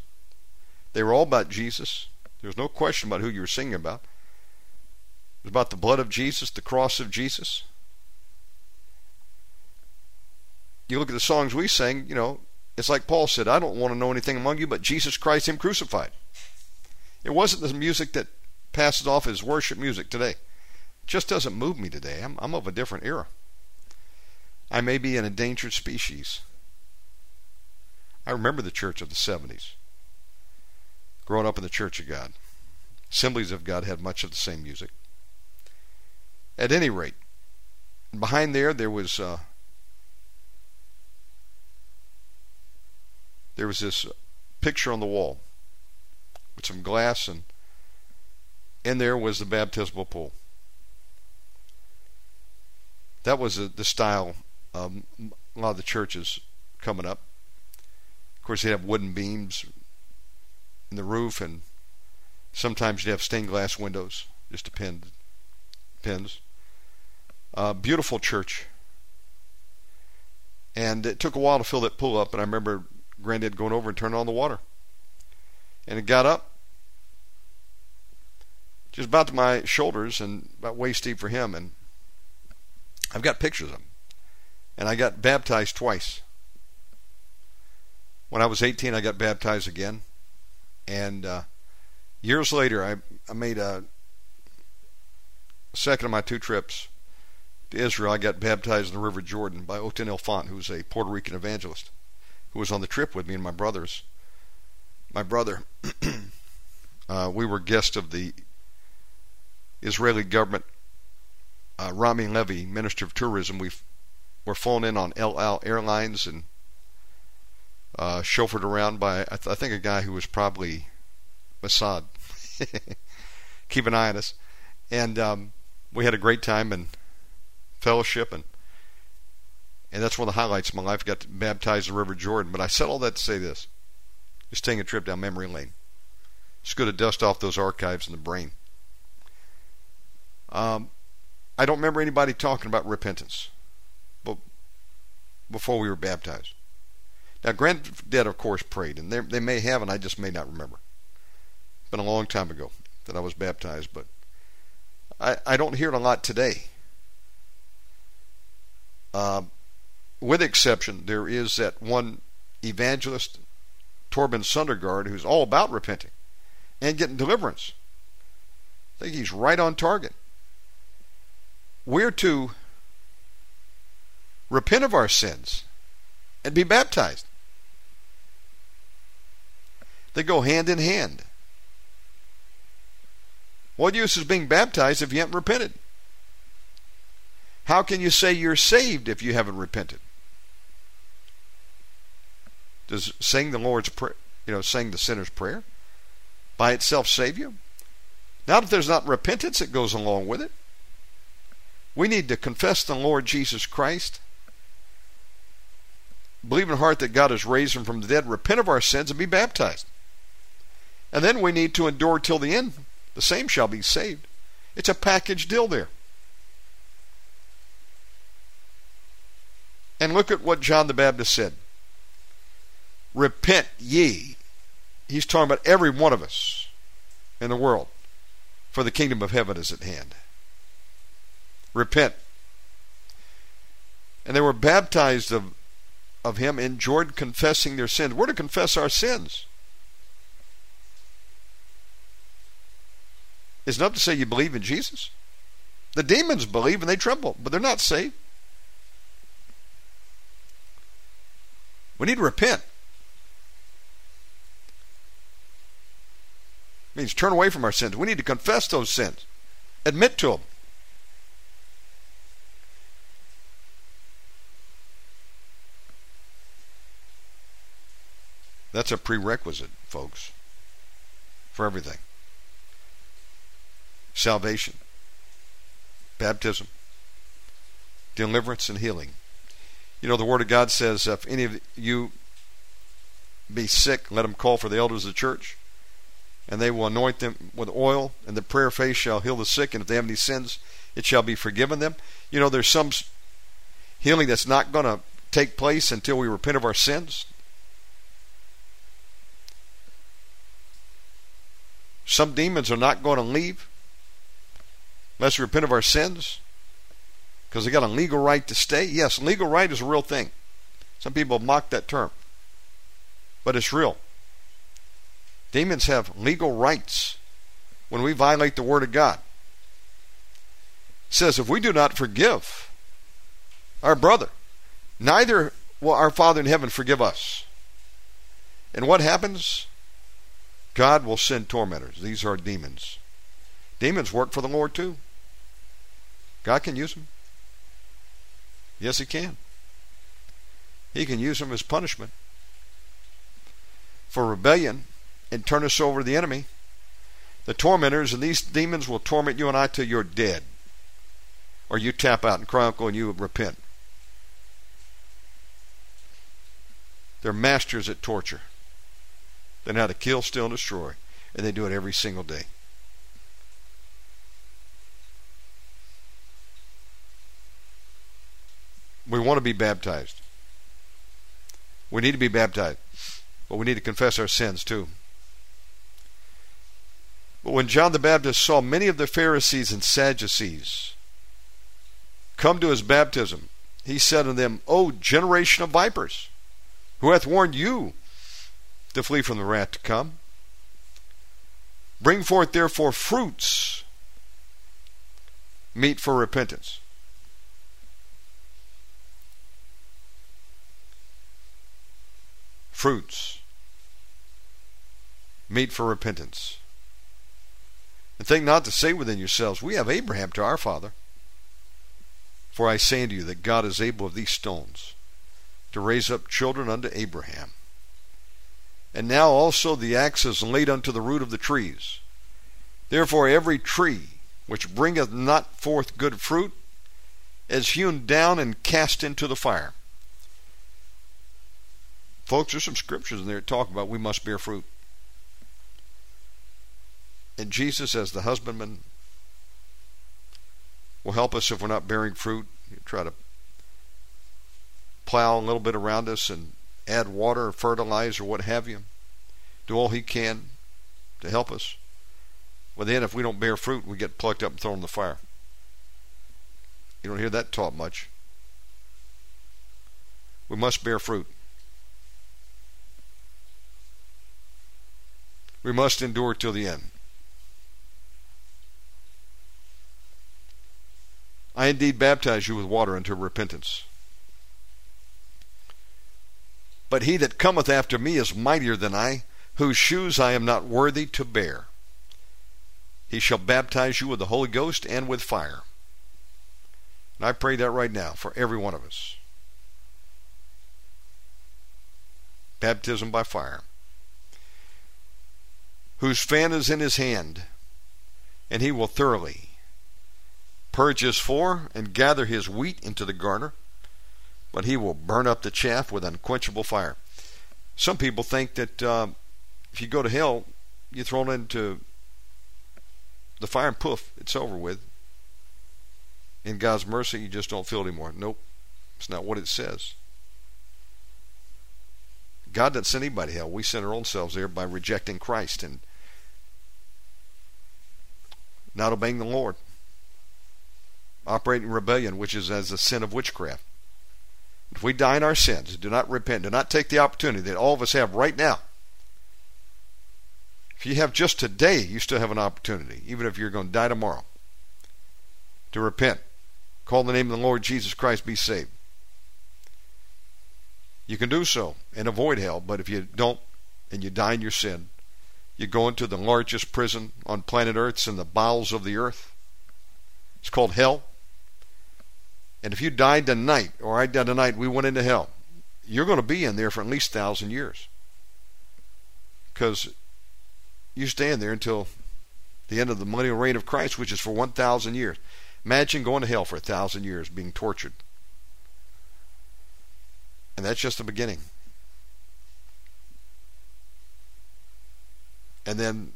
They were all about Jesus. There was no question about who you were singing about. It was about the blood of Jesus, the cross of Jesus. You look at the songs we sing, you know, it's like Paul said, I don't want to know anything among you but Jesus Christ, Him crucified. It wasn't the music that passes off as worship music today. It just doesn't move me today. I'm, I'm of a different era. I may be an endangered species. I remember the church of the 70s. Growing up in the Church of God. Assemblies of God had much of the same music. At any rate, behind there, there was uh, there was this picture on the wall with some glass, and in there was the baptismal pool. That was the style of a lot of the churches coming up. Of course, they have wooden beams in the roof, and sometimes you'd have stained glass windows. Just depends. Depends. Uh, beautiful church. And it took a while to fill that pool up, and I remember Granddad going over and turning on the water. And it got up just about to my shoulders and about waist deep for him. And I've got pictures of him. And I got baptized twice. When I was 18, I got baptized again. And uh, years later, I, I made a second of my two trips to Israel. I got baptized in the River Jordan by Otin Elfant, who was a Puerto Rican evangelist, who was on the trip with me and my brothers. My brother, uh, we were guests of the Israeli government. Uh, Rami Levy, Minister of Tourism, we were flown in on El Al Airlines and uh, chauffeured around by I, th- I, think a guy who was probably Mossad. Keep an eye on us, and um, we had a great time and fellowship and and that's one of the highlights of my life. Got baptized in the River Jordan. But I said all that to say this: just taking a trip down memory lane. It's good to dust off those archives in the brain. Um, I don't remember anybody talking about repentance, but before we were baptized. Now, Granddad, of course, prayed, and they, they may have, and I just may not remember. It's been a long time ago that I was baptized, but I, I don't hear it a lot today. Uh, with exception, there is that one evangelist, Torben Sondergaard, who's all about repenting and getting deliverance. I think he's right on target. We're to repent of our sins and be baptized. They go hand in hand. What use is being baptized if you haven't repented? How can you say you're saved if you haven't repented? Does saying the Lord's prayer, you know, saying the sinner's prayer by itself save you? Not if there's not repentance that goes along with it. We need to confess the Lord Jesus Christ believe in heart that God has raised him from the dead, repent of our sins, and be baptized. And then we need to endure till the end. The same shall be saved. It's a package deal there. And look at what John the Baptist said Repent ye. He's talking about every one of us in the world, for the kingdom of heaven is at hand. Repent. And they were baptized of, of him Jordan, confessing their sins. We're to confess our sins. It's not to say you believe in Jesus. The demons believe and they tremble, but they're not saved. We need to repent. It means turn away from our sins. We need to confess those sins, admit to them. That's a prerequisite, folks, for everything salvation, baptism, deliverance, and healing. You know, the Word of God says, if any of you be sick, let them call for the elders of the church, and they will anoint them with oil, and the prayer of faith shall heal the sick, and if they have any sins, it shall be forgiven them. You know, there's some healing that's not going to take place until we repent of our sins. Some demons are not going to leave unless we repent of our sins because they got a legal right to stay. Yes, legal right is a real thing. Some people mock that term, but it's real. Demons have legal rights when we violate the Word of God. It says, if we do not forgive our brother, neither will our Father in heaven forgive us. And what happens? God will send tormentors. These are demons. Demons work for the Lord too. God can use them. Yes, He can. He can use them as punishment for rebellion and turn us over to the enemy. The tormentors and these demons will torment you and I till you're dead. Or you tap out and cry uncle and you repent. They're masters at torture. They know how to kill, steal, and destroy. And they do it every single day. We want to be baptized. We need to be baptized. But we need to confess our sins too. But when John the Baptist saw many of the Pharisees and Sadducees come to his baptism, he said unto them, O generation of vipers, who hath warned you to flee from the wrath to come? Bring forth therefore fruits meet for repentance. Fruits, meet for repentance. And think not to say within yourselves, We have Abraham to our father. For I say unto you that God is able of these stones to raise up children unto Abraham. And now also the axe is laid unto the root of the trees. Therefore every tree which bringeth not forth good fruit is hewn down and cast into the fire. Folks, there's some scriptures in there that talk about we must bear fruit. And Jesus, as the husbandman, will help us if we're not bearing fruit. He'll try to plow a little bit around us and add water or fertilize or what have you. Do all he can to help us. But then if we don't bear fruit, we get plucked up and thrown in the fire. You don't hear that taught much. We must bear fruit. We must endure till the end. I indeed baptize you with water unto repentance. But he that cometh after me is mightier than I, whose shoes I am not worthy to bear. He shall baptize you with the Holy Ghost and with fire. And I pray that right now for every one of us. Baptism by fire whose fan is in his hand, and he will thoroughly purge his floor and gather his wheat into the garner, but he will burn up the chaff with unquenchable fire. Some people think that uh, if you go to hell, you're thrown into the fire and poof, it's over with. In God's mercy, you just don't feel it anymore. Nope, it's not what it says. God doesn't send anybody to hell. We send our own selves there by rejecting Christ and not obeying the Lord. Operating rebellion, which is as a sin of witchcraft. If we die in our sins, do not repent, do not take the opportunity that all of us have right now. If you have just today, you still have an opportunity, even if you're going to die tomorrow, to repent. Call the name of the Lord Jesus Christ, be saved. You can do so and avoid hell, but if you don't and you die in your sin, you go into the largest prison on planet Earth. It's in the bowels of the earth. It's called hell. And if you died tonight, or I died tonight, we went into hell, you're going to be in there for at least a thousand years. Because you stand there until the end of the millennial reign of Christ, which is for 1,000 years. Imagine going to hell for a thousand years being tortured. And that's just the beginning. And then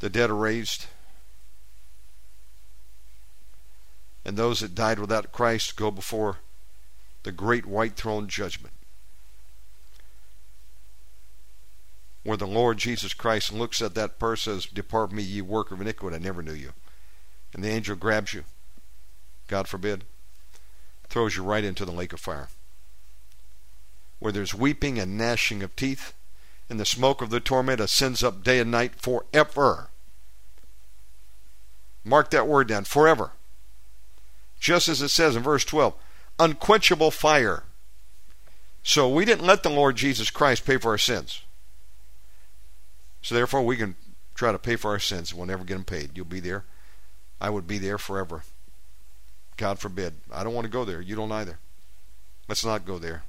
the dead are raised. And those that died without Christ go before the great white throne judgment. Where the Lord Jesus Christ looks at that person says, Depart me, ye worker of iniquity, I never knew you. And the angel grabs you, God forbid, throws you right into the lake of fire. Where there's weeping and gnashing of teeth, and the smoke of the torment ascends up day and night forever. Mark that word down, forever. Just as it says in verse 12, unquenchable fire. So we didn't let the Lord Jesus Christ pay for our sins. So therefore we can try to pay for our sins. We'll never get them paid. You'll be there. I would be there forever. God forbid. I don't want to go there. You don't either. Let's not go there.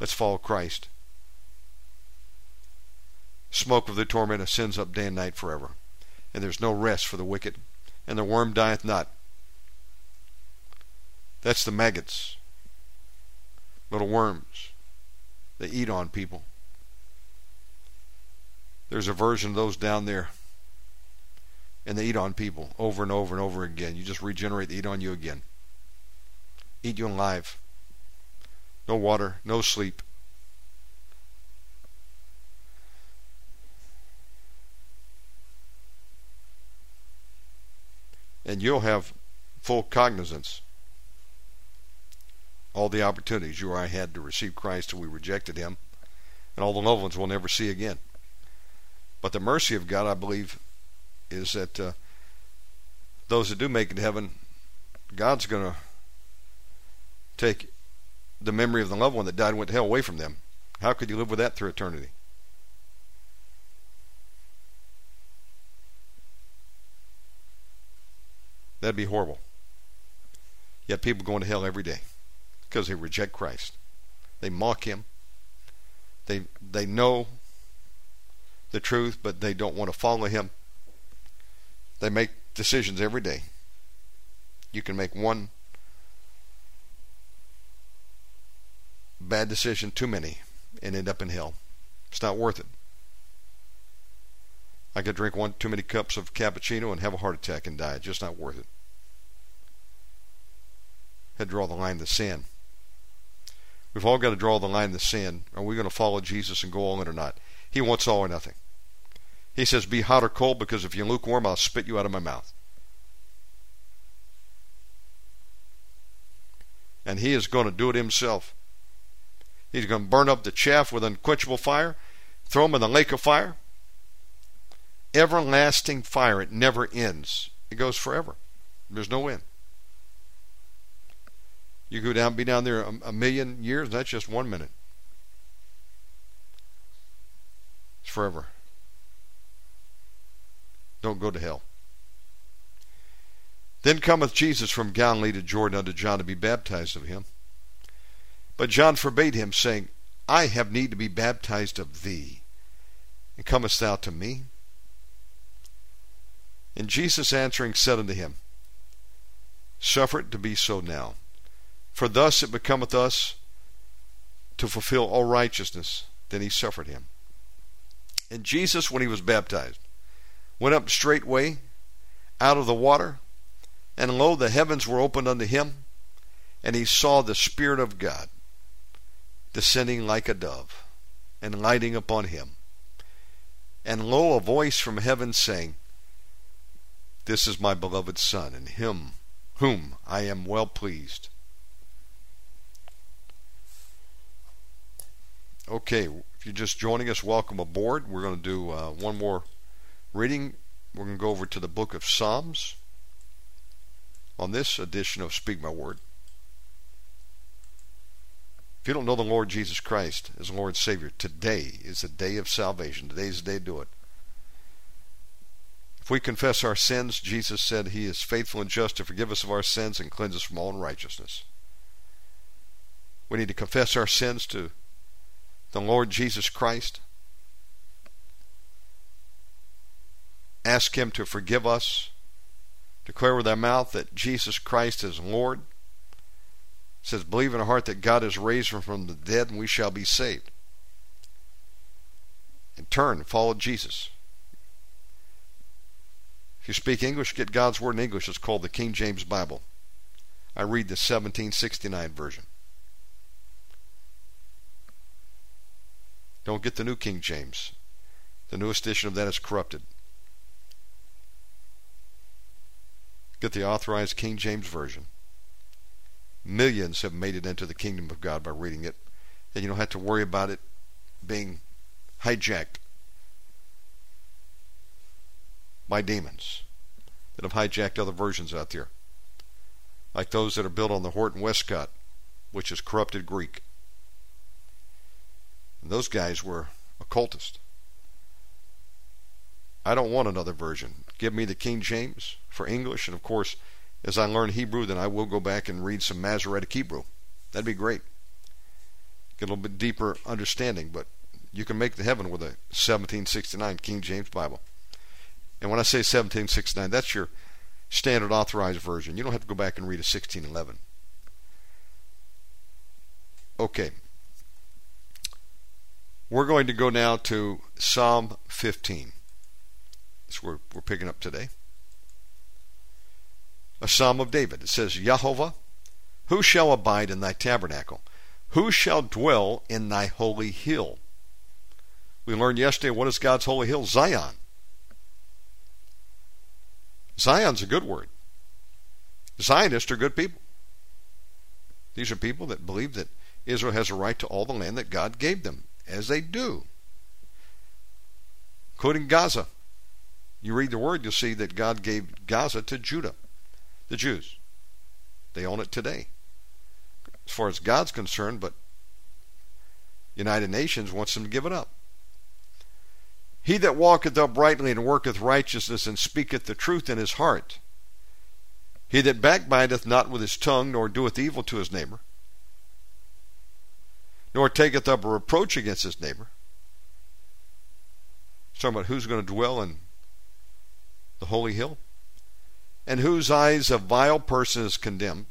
Let's follow Christ. Smoke of the torment ascends up day and night forever. And there's no rest for the wicked. And the worm dieth not. That's the maggots. Little worms. They eat on people. There's a version of those down there. And they eat on people over and over and over again. You just regenerate, they eat on you again. Eat you alive. No water, no sleep. And you'll have full cognizance. All the opportunities you or I had to receive Christ till we rejected Him, and all the loved ones we'll never see again. But the mercy of God, I believe, is that uh, those that do make it to heaven, God's going to take the memory of the loved one that died and went to hell away from them. How could you live with that through eternity? That'd be horrible. Yet people going to hell every day because they reject Christ. They mock him. They they know the truth, but they don't want to follow him. They make decisions every day. You can make one bad decision too many and end up in hell. It's not worth it. I could drink one too many cups of cappuccino and have a heart attack and die. Just not worth it. Had to draw the line in the sand. We've all got to draw the line in the sand. Are we going to follow Jesus and go all in or not? He wants all or nothing. He says, Be hot or cold, because if you're lukewarm, I'll spit you out of my mouth. And he is going to do it himself. He's going to burn up the chaff with unquenchable fire, throw them in the lake of fire. Everlasting fire. It never ends. It goes forever. There's no end. You go down, be down there a, a million years, that's just one minute. It's forever. Don't go to hell. Then cometh Jesus from Galilee to Jordan unto John to be baptized of him. But John forbade him, saying, I have need to be baptized of thee, and comest thou to me? And Jesus answering said unto him, Suffer it to be so now, For thus it becometh us to fulfill all righteousness. Then he suffered him. And Jesus, when he was baptized, went up straightway out of the water, and lo, the heavens were opened unto him, and he saw the Spirit of God descending like a dove, and lighting upon him. And lo, a voice from heaven saying, This is my beloved Son, in him whom I am well pleased. Okay, if you're just joining us, welcome aboard. We're going to do uh, one more reading. We're going to go over to the book of Psalms on this edition of Speak My Word. If you don't know the Lord Jesus Christ as Lord Savior, today is the day of salvation. Today is the day to do it. If we confess our sins, Jesus said He is faithful and just to forgive us of our sins and cleanse us from all unrighteousness. We need to confess our sins to the Lord Jesus Christ. Ask Him to forgive us. Declare with our mouth that Jesus Christ is Lord. It says, Believe in our heart that God has raised him from the dead and we shall be saved. And turn and follow Jesus. If you speak English, get God's Word in English. It's called the King James Bible. I read the 1769 version. Don't get the New King James. The newest edition of that is corrupted. Get the authorized King James Version. Millions have made it into the kingdom of God by reading it, and you don't have to worry about it being hijacked by demons that have hijacked other versions out there, like those that are built on the Horton Westcott, which is corrupted Greek. And those guys were occultists. I don't want another version. Give me the King James for English, and of course, as I learn Hebrew, then I will go back and read some Masoretic Hebrew. That'd be great. Get a little bit deeper understanding, but you can make the heaven with a 1769 King James Bible. And when I say 1769, that's your standard authorized version. You don't have to go back and read a 1611. Okay. We're going to go now to Psalm 15. That's where we're picking up today a psalm of David. It says, Jehovah, who shall abide in thy tabernacle? Who shall dwell in thy holy hill? We learned yesterday what is God's holy hill? Zion. Zion's a good word. Zionists are good people. These are people that believe that Israel has a right to all the land that God gave them, as they do, including Gaza. You read the word, you'll see that God gave Gaza to Judah the Jews. They own it today. As far as God's concerned, but United Nations wants them to give it up. He that walketh uprightly and worketh righteousness and speaketh the truth in his heart. He that backbiteth not with his tongue, nor doeth evil to his neighbor, nor taketh up a reproach against his neighbor. It's talking about who's going to dwell in the holy hill and whose eyes a vile person is condemned.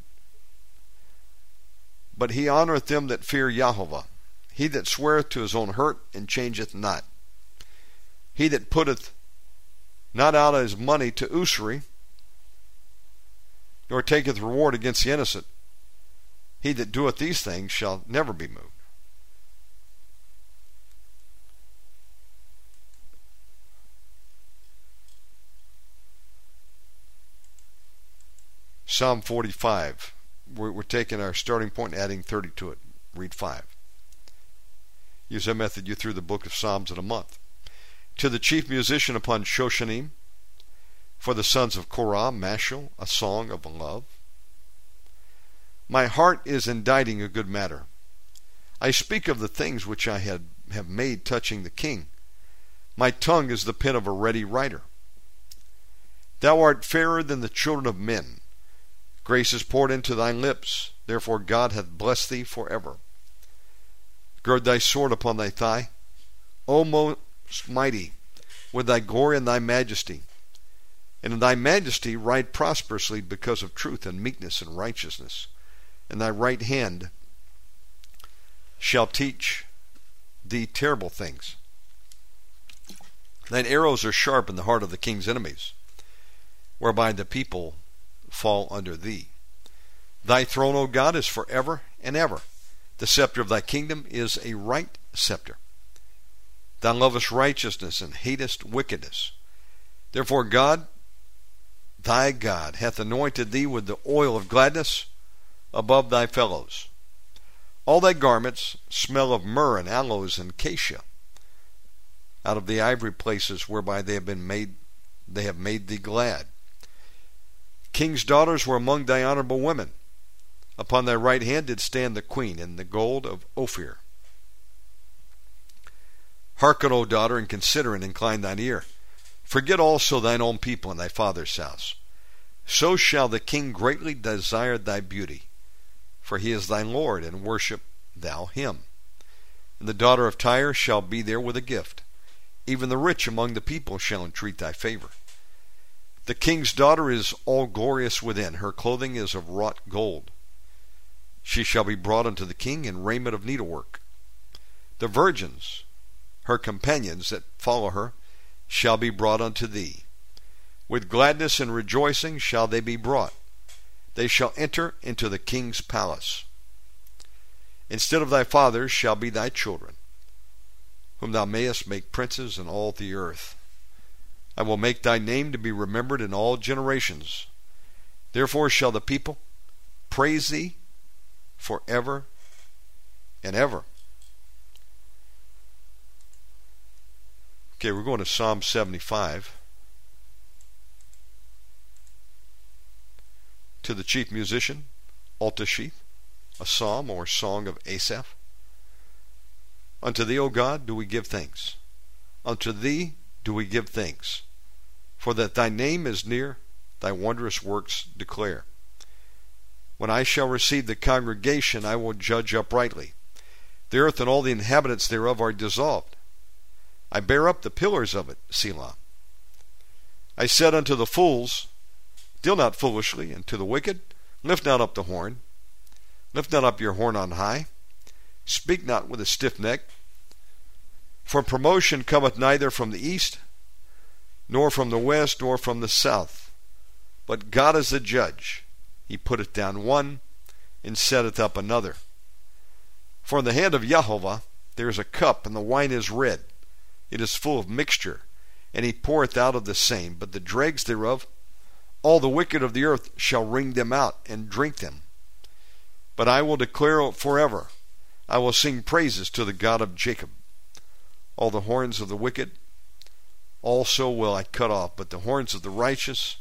But he honoureth them that fear Jehovah. He that sweareth to his own hurt and changeth not. He that putteth not out his money to usury, nor taketh reward against the innocent. He that doeth these things shall never be moved. Psalm 45. We're, we're taking our starting point and adding 30 to it. Read 5. Use that method you through the book of Psalms in a month. To the chief musician upon Shoshannim, for the sons of Korah, Maschil, a song of love. My heart is inditing a good matter. I speak of the things which I had, have made touching the king. My tongue is the pen of a ready writer. Thou art fairer than the children of men. Grace is poured into thy lips, therefore God hath blessed thee for ever. Gird thy sword upon thy thigh, O most mighty, with thy glory and thy majesty. And in thy majesty ride prosperously because of truth and meekness and righteousness. and thy right hand shall teach thee terrible things. Thine arrows are sharp in the heart of the king's enemies, whereby the people fall under thee. Thy throne, O God, is for ever and ever. The scepter of thy kingdom is a right scepter. Thou lovest righteousness and hatest wickedness. Therefore, God, thy God, hath anointed thee with the oil of gladness above thy fellows. All thy garments smell of myrrh and aloes and cassia. Out of the ivory places whereby they have been made, they have made thee glad. King's daughters were among thy honorable women. Upon thy right hand did stand the queen in the gold of Ophir. Hearken, O daughter, and consider and incline thine ear. Forget also thine own people and thy father's house. So shall the king greatly desire thy beauty, for he is thy Lord, and worship thou him. And the daughter of Tyre shall be there with a gift. Even the rich among the people shall entreat thy favor. The king's daughter is all glorious within, her clothing is of wrought gold. She shall be brought unto the king in raiment of needlework. The virgins her companions that follow her shall be brought unto thee. With gladness and rejoicing shall they be brought. They shall enter into the king's palace. Instead of thy fathers shall be thy children, whom thou mayest make princes in all the earth. I will make thy name to be remembered in all generations. Therefore shall the people praise thee for ever and ever. Okay, we're going to Psalm 75. To the chief musician, Al-taschith, a psalm or song of Asaph. Unto thee, O God, do we give thanks. Unto thee do we give thanks. For that thy name is near, thy wondrous works declare. When I shall receive the congregation, I will judge uprightly. The earth and all the inhabitants thereof are dissolved. I bear up the pillars of it, Selah. I said unto the fools, Deal not foolishly, and to the wicked, Lift not up the horn. Lift not up your horn on high. Speak not with a stiff neck. For promotion cometh neither from the east, nor from the west, nor from the south. But God is the judge. He putteth down one, and setteth up another. For in the hand of Jehovah there is a cup, and the wine is red. It is full of mixture, and he poureth out of the same. But the dregs thereof, all the wicked of the earth shall wring them out and drink them. But I will declare forever, I will sing praises to the God of Jacob. All the horns of the wicked also will I cut off, but the horns of the righteous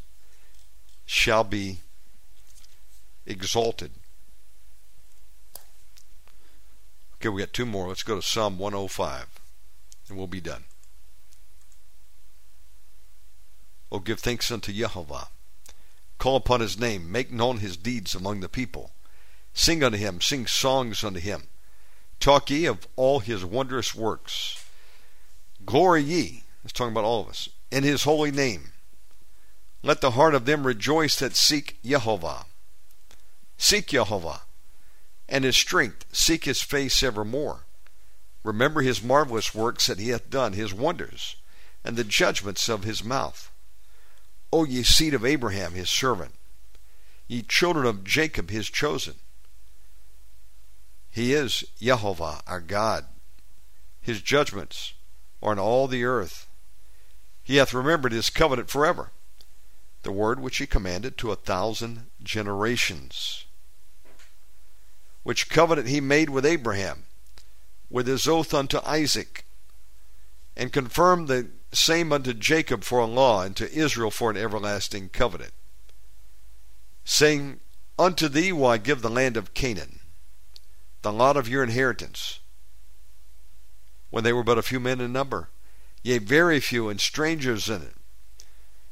shall be exalted. Okay, we got two more. Let's go to Psalm 105 and we'll be done. Oh, give thanks unto Jehovah. Call upon his name, make known his deeds among the people. Sing unto him, sing songs unto him. Talk ye of all his wondrous works. Glory ye, it's talking about all of us, in his holy name. Let the heart of them rejoice that seek Jehovah. Seek Jehovah, and his strength, seek his face evermore. Remember his marvelous works that he hath done, his wonders, and the judgments of his mouth. O ye seed of Abraham, his servant, ye children of Jacob, his chosen. He is Jehovah, our God. His judgments are in all the earth. He hath remembered his covenant forever, the word which he commanded to a thousand generations, which covenant he made with Abraham with his oath unto Isaac, and confirmed the same unto Jacob for a law, and to Israel for an everlasting covenant, saying, Unto thee will I give the land of Canaan, the lot of your inheritance. When they were but a few men in number, yea, very few, and strangers in it,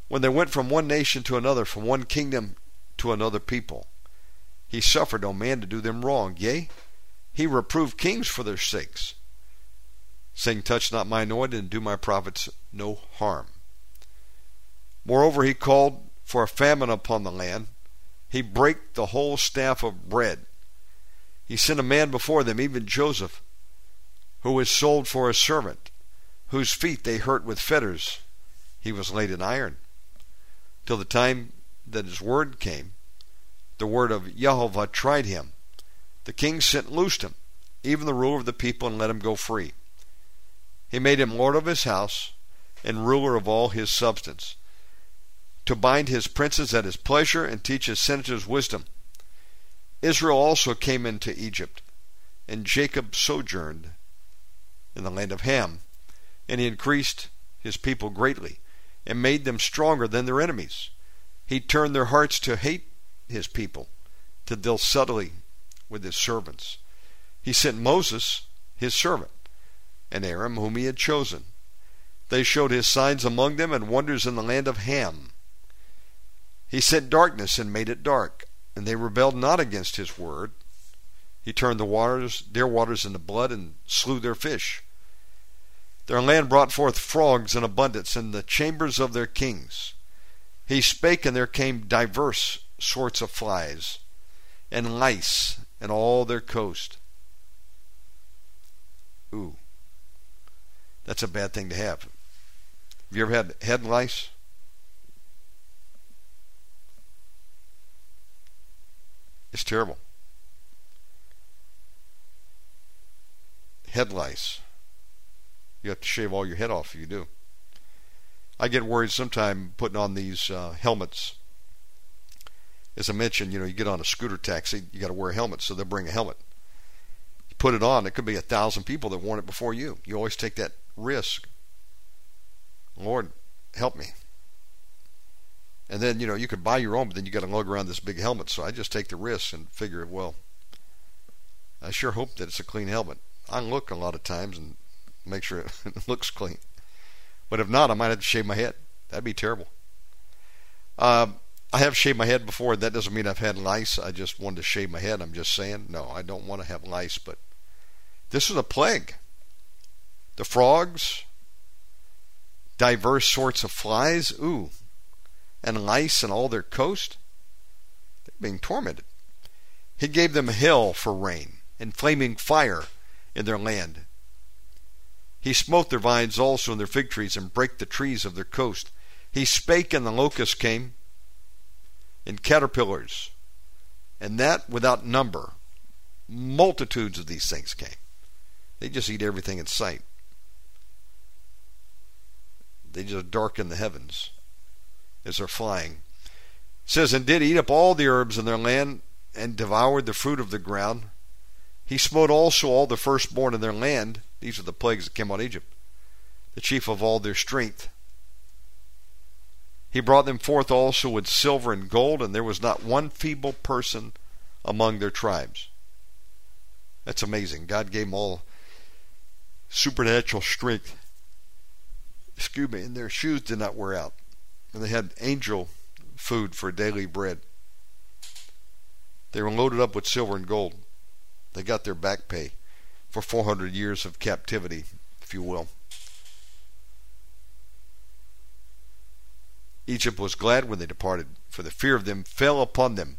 when they went from one nation to another, from one kingdom to another people, he suffered no man to do them wrong, yea, he reproved kings for their sakes, saying, Touch not my anointed, and do my prophets no harm. Moreover, he called for a famine upon the land. He brake the whole staff of bread, He sent a man before them, even Joseph, who was sold for a servant, whose feet they hurt with fetters. He was laid in iron, till the time that his word came. The word of Jehovah tried him. The king sent loosed him, even the ruler of the people, and let him go free. He made him lord of his house and ruler of all his substance, to bind his princes at his pleasure and teach his senators wisdom. Israel also came into Egypt, and Jacob sojourned in the land of Ham, and he increased his people greatly, and made them stronger than their enemies. He turned their hearts to hate his people, to deal subtly with his servants. He sent Moses, his servant, and Aaron, whom he had chosen. They showed his signs among them and wonders in the land of Ham. He sent darkness and made it dark, and they rebelled not against his word. He turned the waters, their waters into blood, and slew their fish. Their land brought forth frogs in abundance in the chambers of their kings. He spake, and there came divers sorts of flies, and lice in all their coast. Ooh, that's a bad thing to have. Have you ever had head lice? It's terrible. Head lice. You have to shave all your head off if you do. I get worried sometimes putting on these uh, helmets. As I mentioned, you know, you get on a scooter taxi, you got to wear a helmet, so they'll bring a helmet. You put it on, it could be a thousand people that worn it before you. You always take that risk. Lord, help me. And then, you know, you could buy your own, but then you got to lug around this big helmet. So I just take the risk and figure, well, I sure hope that it's a clean helmet. I look a lot of times and make sure it looks clean. But if not, I might have to shave my head. That'd be terrible. Uh, I have shaved my head before. That doesn't mean I've had lice. I just wanted to shave my head. I'm just saying, no, I don't want to have lice. But this is a plague. The frogs, diverse sorts of flies, ooh, and lice and all their coast. They're being tormented. He gave them hail for rain and flaming fire in their land. He smote their vines also and their fig trees and brake the trees of their coast. He spake and the locusts came and caterpillars, and that without number. Multitudes of these things came. They just eat everything in sight. They just darken the heavens as they're flying. It says, and did eat up all the herbs in their land, and devoured the fruit of the ground. He smote also all the firstborn in their land. These are the plagues that came on Egypt. The chief of all their strength. He brought them forth also with silver and gold, and there was not one feeble person among their tribes. That's amazing. God gave them all supernatural strength. Excuse me, and their shoes did not wear out and they had angel food for daily bread. They were loaded up with silver and gold. They got their back pay for 400 years of captivity, if you will. Egypt was glad when they departed, for the fear of them fell upon them.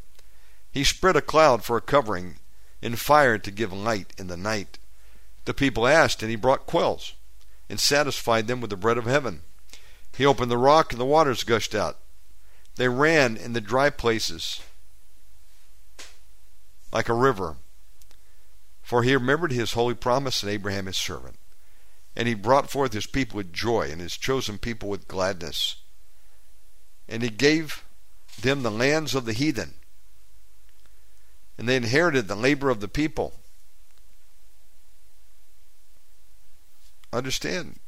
He spread a cloud for a covering, and fire to give light in the night. The people asked, and he brought quails, and satisfied them with the bread of heaven. He opened the rock, and the waters gushed out. They ran in the dry places like a river. For he remembered his holy promise and Abraham his servant. And he brought forth his people with joy, and his chosen people with gladness. And he gave them the lands of the heathen. And they inherited the labor of the people. Understand,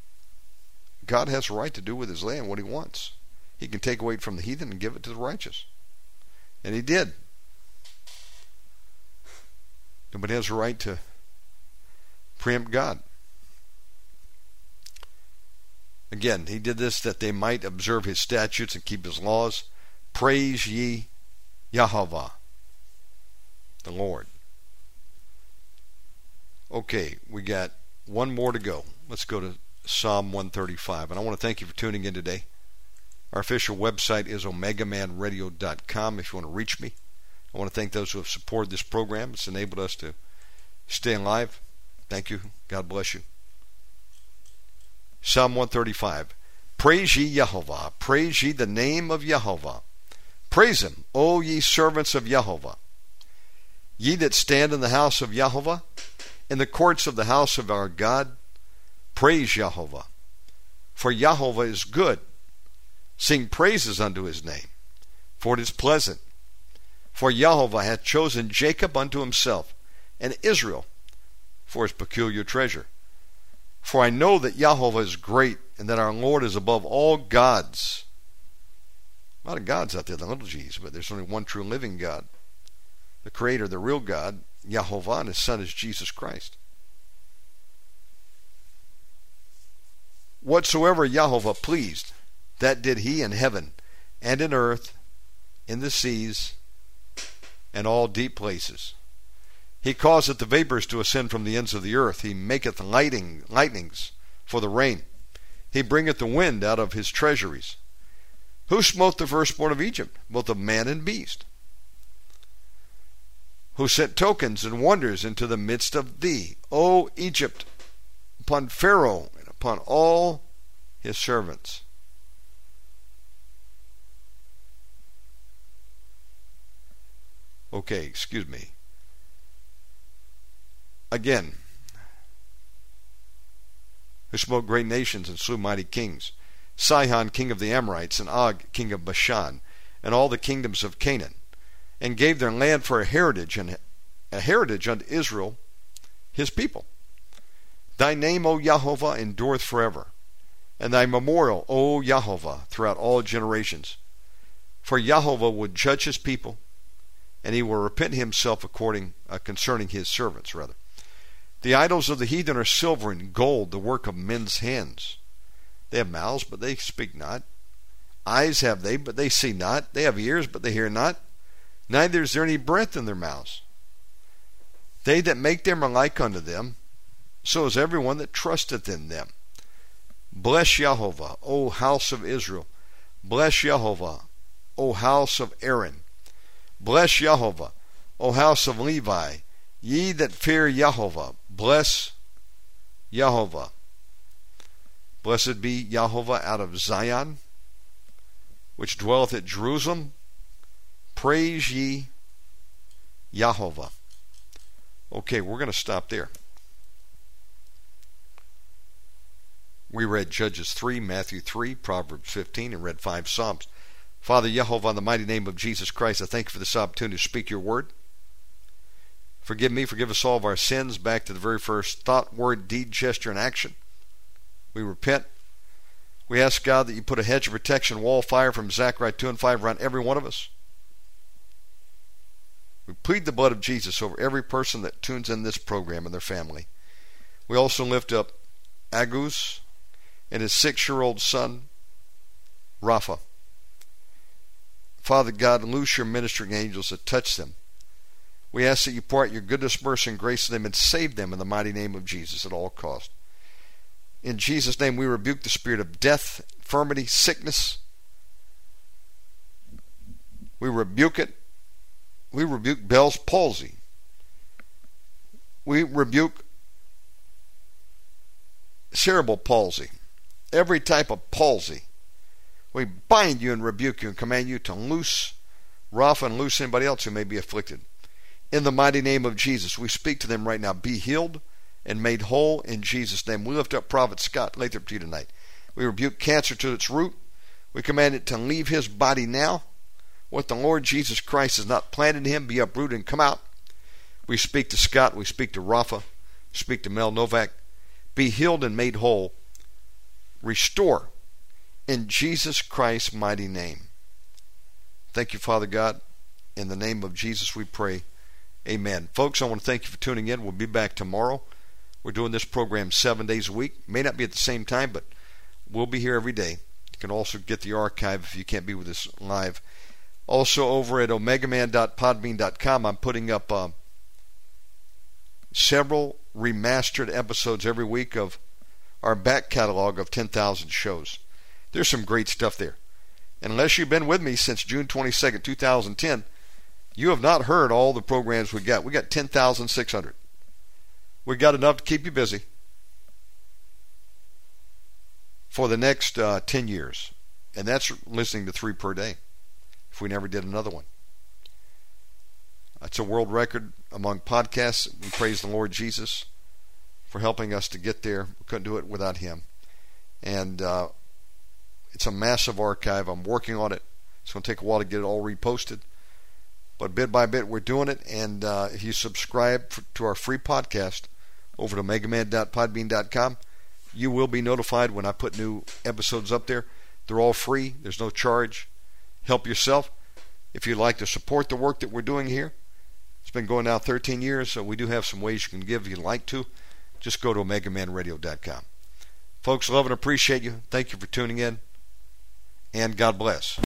God has a right to do with his land what he wants. He can take away from the heathen and give it to the righteous. And he did. Nobody has a right to preempt God. Again, he did this that they might observe his statutes and keep his laws. Praise ye Yahweh, the Lord. Okay, we got one more to go. Let's go to Psalm 135. And I want to thank you for tuning in today. Our official website is omegamanradio.com if you want to reach me. I want to thank those who have supported this program. It's enabled us to stay alive. Thank you. God bless you. Psalm 135. Praise ye Jehovah. Praise ye the name of Jehovah. Praise him, O ye servants of Jehovah. Ye that stand in the house of Jehovah, in the courts of the house of our God, praise Jehovah. For Jehovah is good. Sing praises unto his name, for it is pleasant. For Jehovah hath chosen Jacob unto himself, and Israel for his peculiar treasure. For I know that Jehovah is great, and that our Lord is above all gods. A lot of gods out there, the little g's, but there's only one true living God. The Creator, the real God, Jehovah, and His Son is Jesus Christ. Whatsoever Jehovah pleased, that did He in heaven, and in earth, in the seas, and all deep places. He causeth the vapors to ascend from the ends of the earth. He maketh lighting, lightnings for the rain. He bringeth the wind out of his treasuries. Who smote the firstborn of Egypt, both of man and beast? Who sent tokens and wonders into the midst of thee, O Egypt, upon Pharaoh and upon all his servants? Okay, excuse me. Again, who smote great nations and slew mighty kings, Sihon king of the Amorites, and Og king of Bashan, and all the kingdoms of Canaan, and gave their land for a heritage, and a heritage unto Israel, his people. Thy name, O Jehovah, endureth forever, and thy memorial, O Jehovah, throughout all generations. For Jehovah would judge his people, and he will repent himself according uh, concerning his servants, rather. The idols of the heathen are silver and gold, the work of men's hands. They have mouths, but they speak not. Eyes have they, but they see not. They have ears, but they hear not. Neither is there any breath in their mouths. They that make them are like unto them, so is everyone that trusteth in them. Bless Jehovah, O house of Israel. Bless Jehovah, O house of Aaron. Bless Jehovah, O house of Levi. Ye that fear Jehovah, bless Jehovah. Blessed be Jehovah out of Zion, which dwelleth at Jerusalem. Praise ye Jehovah. Okay, we're going to stop there. We read Judges 3, Matthew 3, Proverbs 15, and read five Psalms. Father Jehovah, in the mighty name of Jesus Christ, I thank you for this opportunity to speak your word. Forgive me, forgive us all of our sins back to the very first thought, word, deed, gesture, and action. We repent. We ask God that you put a hedge of protection, wall fire from Zechariah 2 and 5 around every one of us. We plead the blood of Jesus over every person that tunes in this program and their family. We also lift up Agus and his six year old son, Rafa. Father God, loose your ministering angels to touch them we ask that you pour out your goodness, mercy, and grace to them and save them in the mighty name of Jesus at all cost. In Jesus' name, we rebuke the spirit of death, infirmity, sickness. We rebuke it. We rebuke Bell's palsy. We rebuke cerebral palsy, every type of palsy. We bind you and rebuke you and command you to loose Rafa and loose anybody else who may be afflicted. In the mighty name of Jesus, we speak to them right now. Be healed and made whole in Jesus' name. We lift up Prophet Scott Lathrop to you tonight. We rebuke cancer to its root. We command it to leave his body now. What the Lord Jesus Christ has not planted in him be uprooted and come out. We speak to Scott. We speak to Rafa. Speak to Mel Novak. Be healed and made whole. Restore in Jesus Christ's mighty name. Thank you, Father God. In the name of Jesus we pray. Amen. Folks, I want to thank you for tuning in. We'll be back tomorrow. We're doing this program seven days a week. May not be at the same time, but we'll be here every day. You can also get the archive if you can't be with us live. Also, over at omegaman.podbean.com, I'm putting up uh, several remastered episodes every week of our back catalog of 10,000 shows. There's some great stuff there. unless you've been with me since June 22nd, 2010, you have not heard all the programs we got. We got 10,600. we got enough to keep you busy for the next uh, 10 years. And that's listening to three per day if we never did another one. It's a world record among podcasts. We praise the Lord Jesus for helping us to get there. We couldn't do it without Him. And uh, it's a massive archive. I'm working on it. It's going to take a while to get it all reposted. But bit by bit, we're doing it. And uh, if you subscribe to our free podcast over to omegaman.podbean.com, you will be notified when I put new episodes up there. They're all free, there's no charge. Help yourself. If you'd like to support the work that we're doing here, it's been going now 13 years, so we do have some ways you can give if you'd like to. Just go to OmegaManRadio.com. Folks, love and appreciate you. Thank you for tuning in, and God bless.